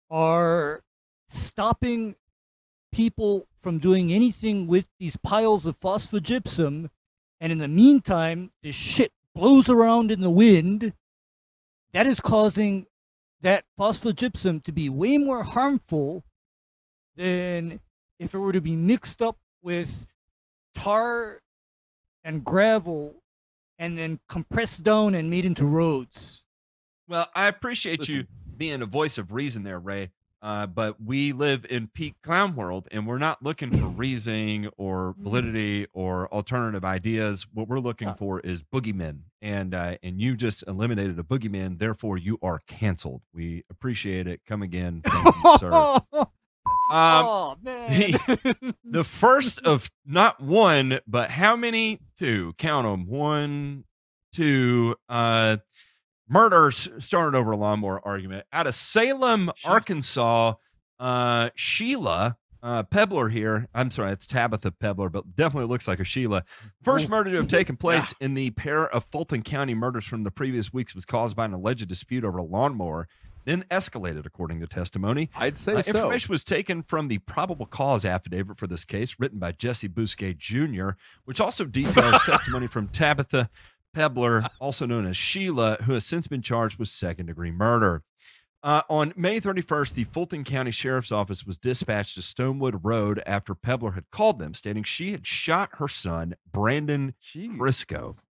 are stopping people from doing anything with these piles of phosphogypsum, and in the meantime, this shit blows around in the wind, that is causing that phosphogypsum to be way more harmful than if it were to be mixed up with tar and gravel and then compressed down and made into roads.
Well, I appreciate
Listen.
you being a voice of reason there, Ray. Uh, but we live in peak clown world, and we're not looking for reasoning or validity or alternative ideas. What we're looking
Yeah.
for is boogeymen, and uh, and you just eliminated a boogeyman. Therefore, you are canceled. We appreciate it. Come again, thank you, sir. Um,
oh man.
the first of not one, but how many? Two. Count them. One, two. Uh, murders started over a lawnmower argument out of Salem, Arkansas. Uh, Sheila uh, Pebbler here. I'm sorry, it's Tabitha Pebbler, but definitely looks like a Sheila. First murder to have taken place in the pair of Fulton County murders from the previous weeks was caused by an alleged dispute over a lawnmower, then escalated, according to testimony.
I'd say
Uh,
so.
Information was taken from the probable cause affidavit for this case, written by Jesse Bousquet Jr., which also details testimony from Tabitha Pebbler, also known as Sheila, who has since been charged with second degree murder. Uh, on May 31st, the Fulton County Sheriff's Office was dispatched to Stonewood Road after Pebbler had called them, stating she had shot her son, Brandon Briscoe.
Jeez.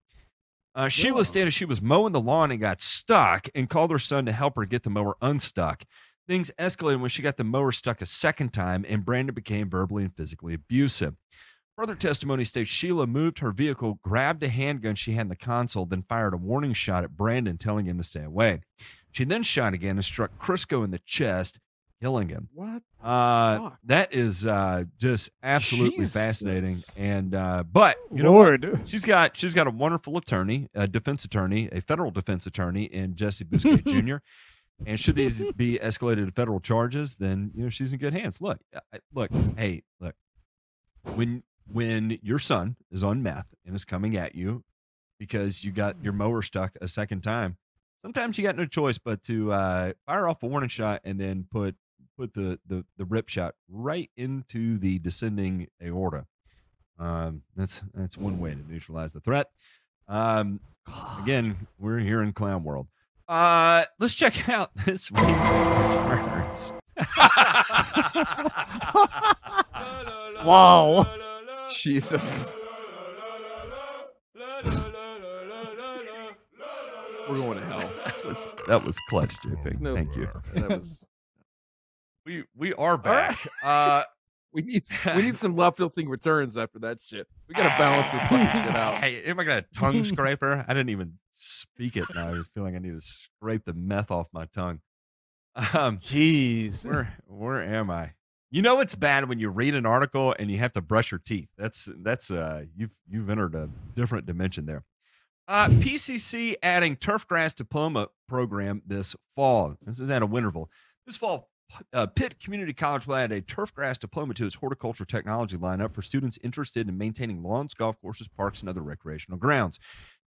Uh, Sheila stated she was mowing the lawn and got stuck and called her son to help her get the mower unstuck. Things escalated when she got the mower stuck a second time and Brandon became verbally and physically abusive. Further testimony states Sheila moved her vehicle, grabbed a handgun she had in the console, then fired a warning shot at Brandon, telling him to stay away. She then shot again and struck Crisco in the chest, killing him.
What?
Uh,
Fuck.
that is uh, just absolutely fascinating. And uh, but you know what?
Lord.
She's got she's got a wonderful attorney, a defense attorney, a federal defense attorney, in Jesse Bousquet Jr. And should these be escalated to federal charges, then you know she's in good hands. Look, I- look, hey, look. When when your son is on meth and is coming at you because you got your mower stuck a second time, sometimes you got no choice but to uh, fire off a warning shot and then put put the the the rip shot right into the descending aorta. Um, that's that's one way to neutralize the threat. Um, again, we're here in clown world. Uh, let's check out this week's returns.
Wow.
Jesus. We're going to hell.
that was that was clutch, JP.
No-
Thank you.
That was.
We we are back. Uh,
We need we need some left tilting returns after that shit. We gotta balance this fucking shit out.
Hey, am I got a tongue scraper? I didn't even speak it. Now I was feeling I need to scrape the meth off my tongue. Um,
Jeez.
where where am I? You know it's bad when you read an article and you have to brush your teeth. That's that's uh you've you've entered a different dimension there. Uh, PCC adding turf turfgrass diploma program this fall. This is at a Winterville. This fall, uh, Pitt Community College will add a turfgrass diploma to its horticulture technology lineup for students interested in maintaining lawns, golf courses, parks, and other recreational grounds.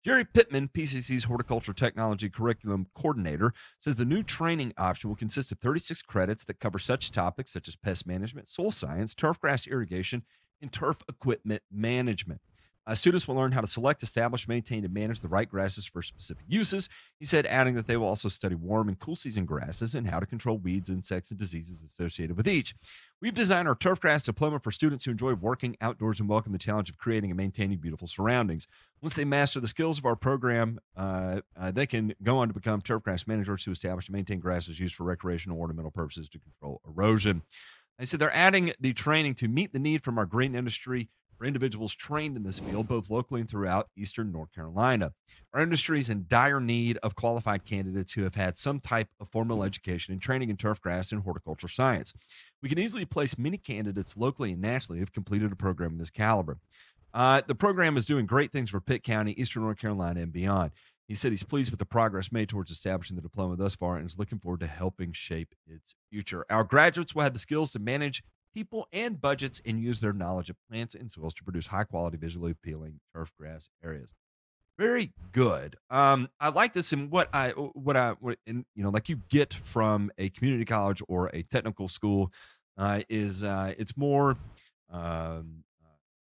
Jerry Pittman, PCC's horticulture technology curriculum coordinator, says the new training option will consist of 36 credits that cover such topics such as pest management, soil science, turfgrass irrigation, and turf equipment management. Uh, students will learn how to select, establish, maintain, and manage the right grasses for specific uses. He said, adding that they will also study warm and cool season grasses and how to control weeds, insects, and diseases associated with each. We've designed our turfgrass diploma for students who enjoy working outdoors and welcome the challenge of creating and maintaining beautiful surroundings. Once they master the skills of our program, uh, uh, they can go on to become turfgrass managers who establish and maintain grasses used for recreational ornamental purposes to control erosion. They said they're adding the training to meet the need from our green industry for individuals trained in this field, both locally and throughout Eastern North Carolina. Our industry is in dire need of qualified candidates who have had some type of formal education and training in turfgrass and horticulture science. We can easily place many candidates locally and nationally who have completed a program of this caliber. Uh, the program is doing great things for Pitt County, Eastern North Carolina, and beyond. He said he's pleased with the progress made towards establishing the diploma thus far and is looking forward to helping shape its future. Our graduates will have the skills to manage people and budgets and use their knowledge of plants and soils to produce high quality, visually appealing turf grass areas. Very good. Um, I like this and what I what I what in, you know like you get from a community college or a technical school uh, is uh, it's more um,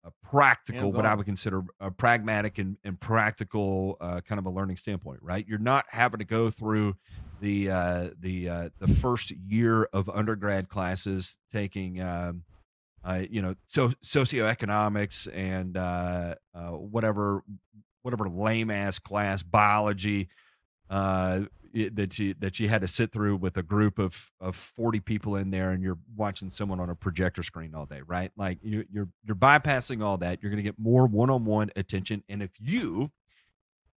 a practical, what I would consider a pragmatic and, and practical uh, kind of a learning standpoint, right? You're not having to go through the uh, the uh, the first year of undergrad classes taking um, uh, you know so socioeconomics and uh, uh, whatever whatever lame ass class biology uh, i- that you that you had to sit through with a group of of 40 people in there and you're watching someone on a projector screen all day right? Like you, you're you're bypassing all that. You're going to get more one-on-one attention. And if you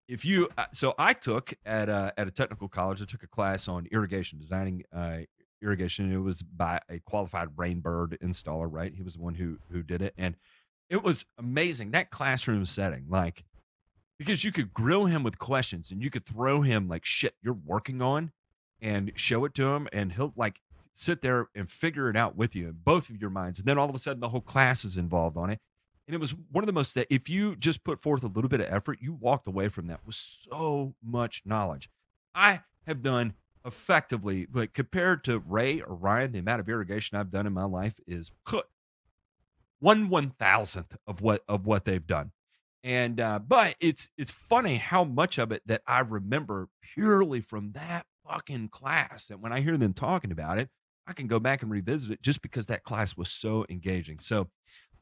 if you uh, so i took at a, at a technical college i took a class on irrigation designing uh, irrigation. It was by a qualified Rain Bird installer right? He was the one who who did it. And it was amazing. That classroom setting like because you could grill him with questions and you could throw him like shit you're working on and show it to him and he'll like sit there and figure it out with you in both of your minds and then all of a sudden the whole class is involved on it. And it was one of the most that if you just put forth a little bit of effort you walked away from that with so much knowledge. I have done effectively like compared to ray or ryan the amount of irrigation i've done in my life is one one thousandth of what of what they've done and uh but it's it's funny how much of it that i remember purely from that fucking class And when i hear them talking about it i can go back and revisit it just because that class was so engaging so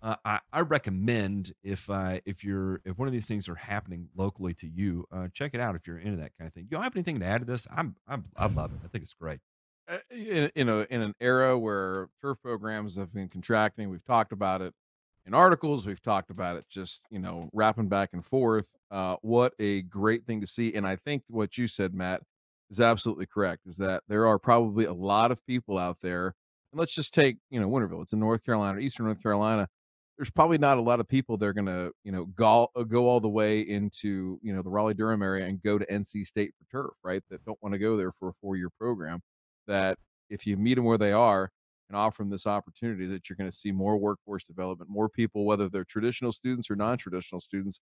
uh, I, I recommend if uh, if you're if one of these things are happening locally to you, uh, check it out if you're into that kind of thing. You don't have anything to add to this? I'm, I'm I love it. I think it's great.
Uh, in, in a in an era where turf programs have been contracting, we've talked about it in articles. We've talked about it just you know wrapping back and forth. Uh, what a great thing to see! And I think what you said, Matt, is absolutely correct. Is that there are probably a lot of people out there. And let's just take you know Winterville. It's in North Carolina, Eastern North Carolina. There's probably not a lot of people that are going to you know go go all the way into you know the Raleigh Durham area and go to NC State for turf, right? That don't want to go there for a four year program that if you meet them where they are and offer them this opportunity that you're going to see more workforce development more people whether they're traditional students or non-traditional students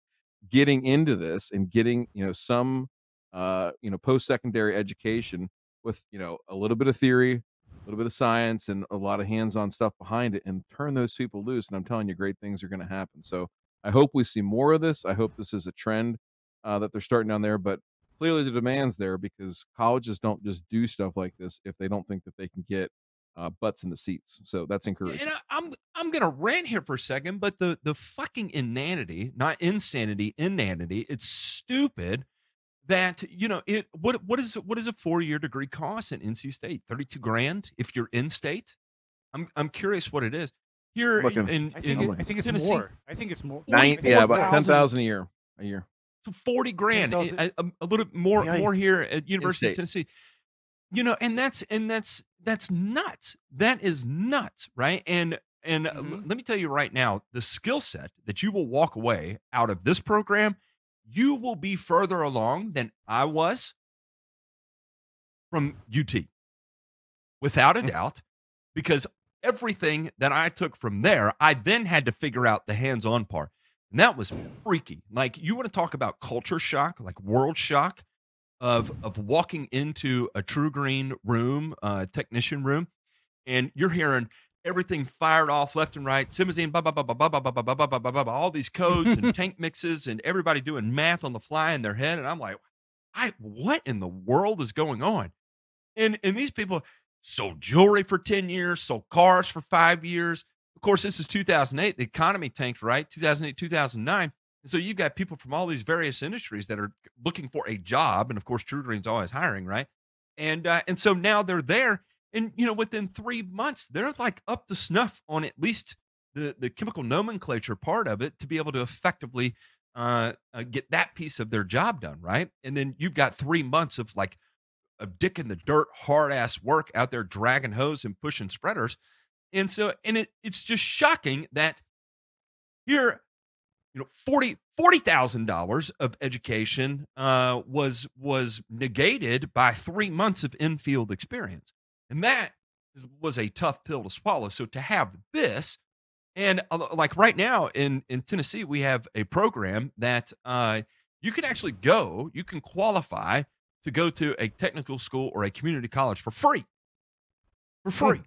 getting into this and getting you know some uh you know post-secondary education with you know a little bit of theory a little bit of science and a lot of hands-on stuff behind it and turn those people loose and i'm telling you great things are going to happen. So i hope we see more of this. I hope this is a trend uh, that they're starting down there but clearly the demand's there because colleges don't just do stuff like this if they don't think that they can get uh, butts in the seats. So that's encouraging.
And I, I'm I'm gonna rant here for a second, but the the fucking inanity, not insanity, inanity. It's stupid that you know it. What what is what is a four year degree cost in NC State? Thirty two grand if you're in state. I'm I'm curious what it is here in,
Looking.
in,
I think,
in
it, I think it's
Tennessee,
more. I think it's more.
Nine,
think
yeah,
it's
about ten
1,000.
a year. A year.
So 40 grand, eh,
10,000.
a, a, a little bit more
Yikes.
more here at University of. Tennessee. You know, and that's and that's that's nuts. That is nuts, right? And and uh,
Mhm.
let me tell you right now, the skill set that you will walk away out of this program, you will be further along than I was from UT. Without a
Mm.
doubt, because everything that I took from there, I then had to figure out the hands-on part. And that was freaky. Like you want to talk about culture shock, like world shock of of walking into a TruGreen room, uh technician room, and you're hearing everything fired off left and right, simazine, blah, blah, blah, blah, blah, blah, blah, blah, blah, blah, blah, blah, blah, all these codes and tank mixes and everybody doing math on the fly in their head. And I'm like, I what in the world is going on? And and these people sold jewelry for 10 years, sold cars for five years. Of course, this is 2008. The economy tanked, right? 2008, 2009. And so you've got people from all these various industries that are looking for a job. And of course, TruGreen's always hiring, right? And uh, and so now they're there. And you know, within three months, they're like up to snuff on at least the, the chemical nomenclature part of it to be able to effectively uh, uh, get that piece of their job done, right? And then you've got three months of like of dick in the dirt, hard ass work out there dragging hose and pushing spreaders. And so, and it it's just shocking that here you know, forty forty thousand dollars of education uh, was was negated by three months of infield experience, and that was a tough pill to swallow. So to have this, and uh, like right now in in Tennessee, we have a program that uh, you can actually go, you can qualify to go to a technical school or a community college for free, for free.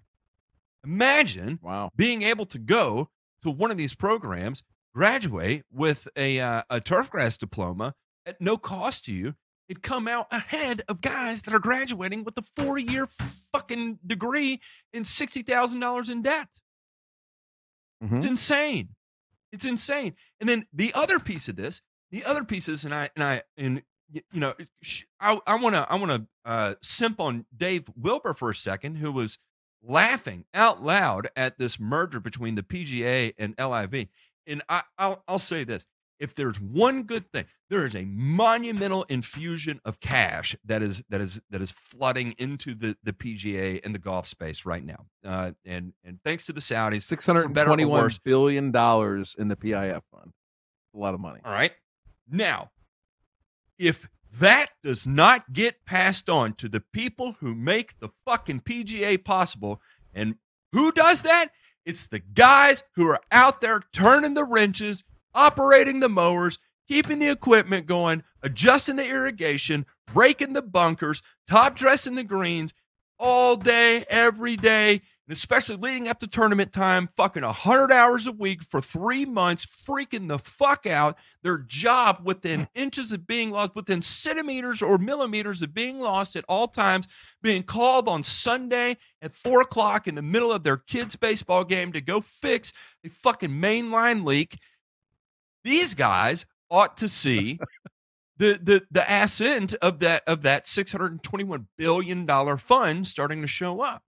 Imagine
Wow.
being able to go to one of these programs, graduate with a uh, a turfgrass diploma at no cost to you, and come out ahead of guys that are graduating with a four year fucking degree and sixty thousand dollars in debt.
Mhm.
It's insane. It's insane. And then the other piece of this, the other pieces, and I and I and you know, I I want to I want to uh, simp on Dave Wilbur for a second, who was laughing out loud at this merger between the PGA and LIV. And I I'll, I'll say this: if there's one good thing, there is a monumental infusion of cash that is that is that is flooding into the the PGA and the golf space right now. Uh, and and thanks to the Saudis,
Six hundred
better or
twenty-one
worse.
billion dollars in the PIF fund. A lot of money.
All right. Now, if that does not get passed on to the people who make the fucking PGA possible, and who does that? It's the guys who are out there turning the wrenches, operating the mowers, keeping the equipment going, adjusting the irrigation, breaking the bunkers, top dressing the greens all day, every day, especially leading up to tournament time, fucking 100 hours a week for three months, freaking the fuck out. Their job within inches of being lost, within centimeters or millimeters of being lost at all times, being called on Sunday at four o'clock in the middle of their kids' baseball game to go fix a fucking mainline leak. These guys ought to see the the the ascent of that of that 621 billion dollar fund starting to show up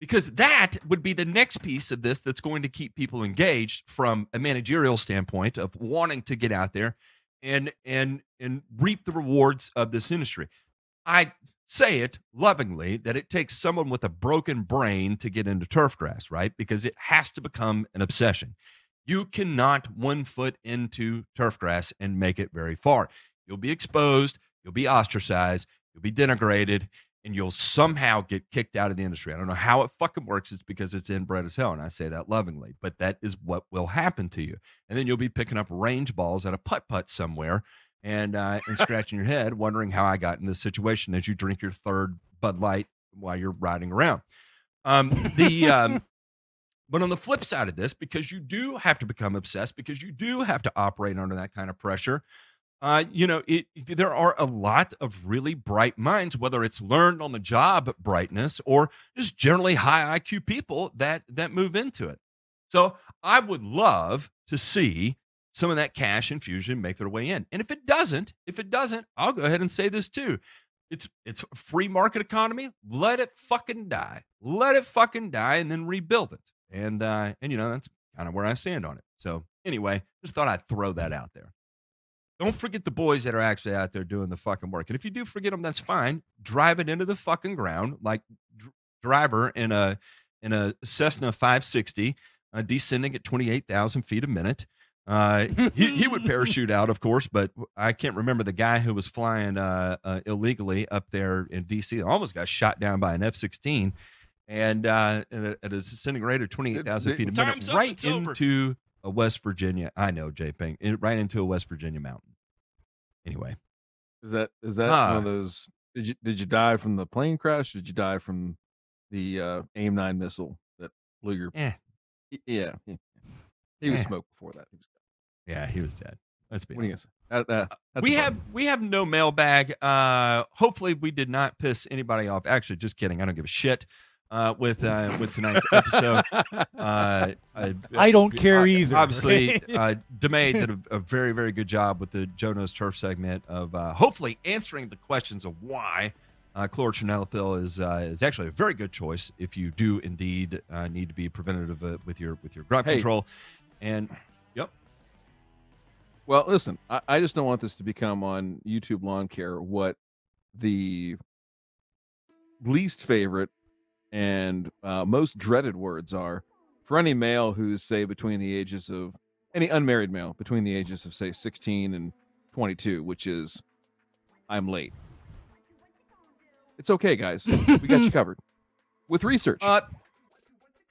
because that would be the next piece of this that's going to keep people engaged from a managerial standpoint of wanting to get out there and and and reap the rewards of this industry. I say it lovingly that it takes someone with a broken brain to get into turfgrass right? Because it has to become an obsession. You cannot one foot into turfgrass and make it very far. You'll be exposed, you'll be ostracized, you'll be denigrated, and you'll somehow get kicked out of the industry. I don't know how it fucking works. It's because it's inbred as hell. And I say that lovingly, but that is what will happen to you. And then you'll be picking up range balls at a putt putt somewhere and uh, and scratching your head, wondering how I got in this situation as you drink your third Bud Light while you're riding around. Um, the um, but on the flip side of this, because you do have to become obsessed, because you do have to operate under that kind of pressure, uh, you know, it, there are a lot of really bright minds, whether it's learned on the job brightness or just generally high IQ people that that move into it. So I would love to see some of that cash infusion make their way in. And if it doesn't, if it doesn't, I'll go ahead and say this too. It's it's free market economy. Let it fucking die. Let it fucking die and then rebuild it. And uh and you know, that's kind of where I stand on it. So anyway, just thought I'd throw that out there. Don't forget the boys that are actually out there doing the fucking work. And if you do forget them, that's fine. Drive it into the fucking ground like dr- driver in a in a Cessna 560, uh, descending at 28,000 feet a minute. Uh, he, he would parachute out, of course, but I can't remember the guy who was flying uh, uh, illegally up there in DC. Almost got shot down by an F 16 and uh, at, a, at a descending rate of 28,000 feet a minute,
up,
right
it's over.
into a West Virginia. I know, J Ping, right into a West Virginia mountain. Anyway,
Is that is that
Ah.
one of those? Did you did you die from the plane crash? Did you die from the uh, AIM nine missile that blew your?
Eh.
Yeah, yeah. he was
Eh.
smoked before that. He was dead.
yeah, he was dead. Let's be
What are you gonna say? That, that, that's
we have we have no mailbag. Uh, hopefully, we did not piss anybody off. Actually, just kidding. I don't give a shit. Uh, with uh, with tonight's episode, uh, I,
I don't care either.
Obviously, uh, Demay did a, a very very good job with the Joe Knows Turf segment of uh, hopefully answering the questions of why uh, chlorantraniliprole is uh, is actually a very good choice if you do indeed uh, need to be preventative uh, with your with your grub
Hey.
control. And yep.
Well, listen, I, I just don't want this to become on YouTube Lawn Care what the least favorite and uh, most dreaded words are for any male who's, say, between the ages of any unmarried male between the ages of say 16 and 22, which is I'm late. It's okay, guys. We got you covered with research.
Uh,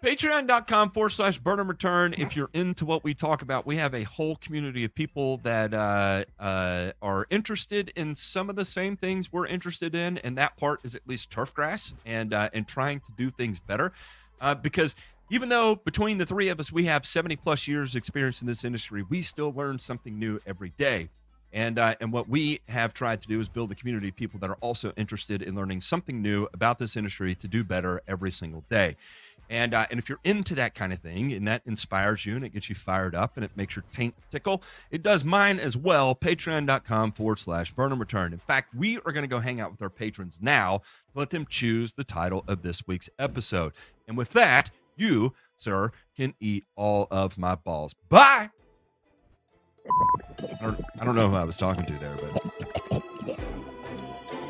Patreon.com forward slash Burnham Return. If you're into what we talk about, we have a whole community of people that uh, uh, are interested in some of the same things we're interested in, and that part is at least turf grass and uh, and trying to do things better. Uh, because even though between the three of us we have 70 plus years experience in this industry, we still learn something new every day. And uh, and what we have tried to do is build a community of people that are also interested in learning something new about this industry to do better every single day. And uh, and if you're into that kind of thing and that inspires you and it gets you fired up and it makes your taint tickle, it does mine as well. Patreon.com forward slash burn and Return. In fact, we are going to go hang out with our patrons now to let them choose the title of this week's episode. And with that, you, sir, can eat all of my balls. Bye. I don't, I don't know who I was talking to there, but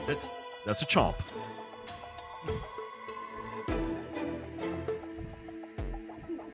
that's that's a chomp.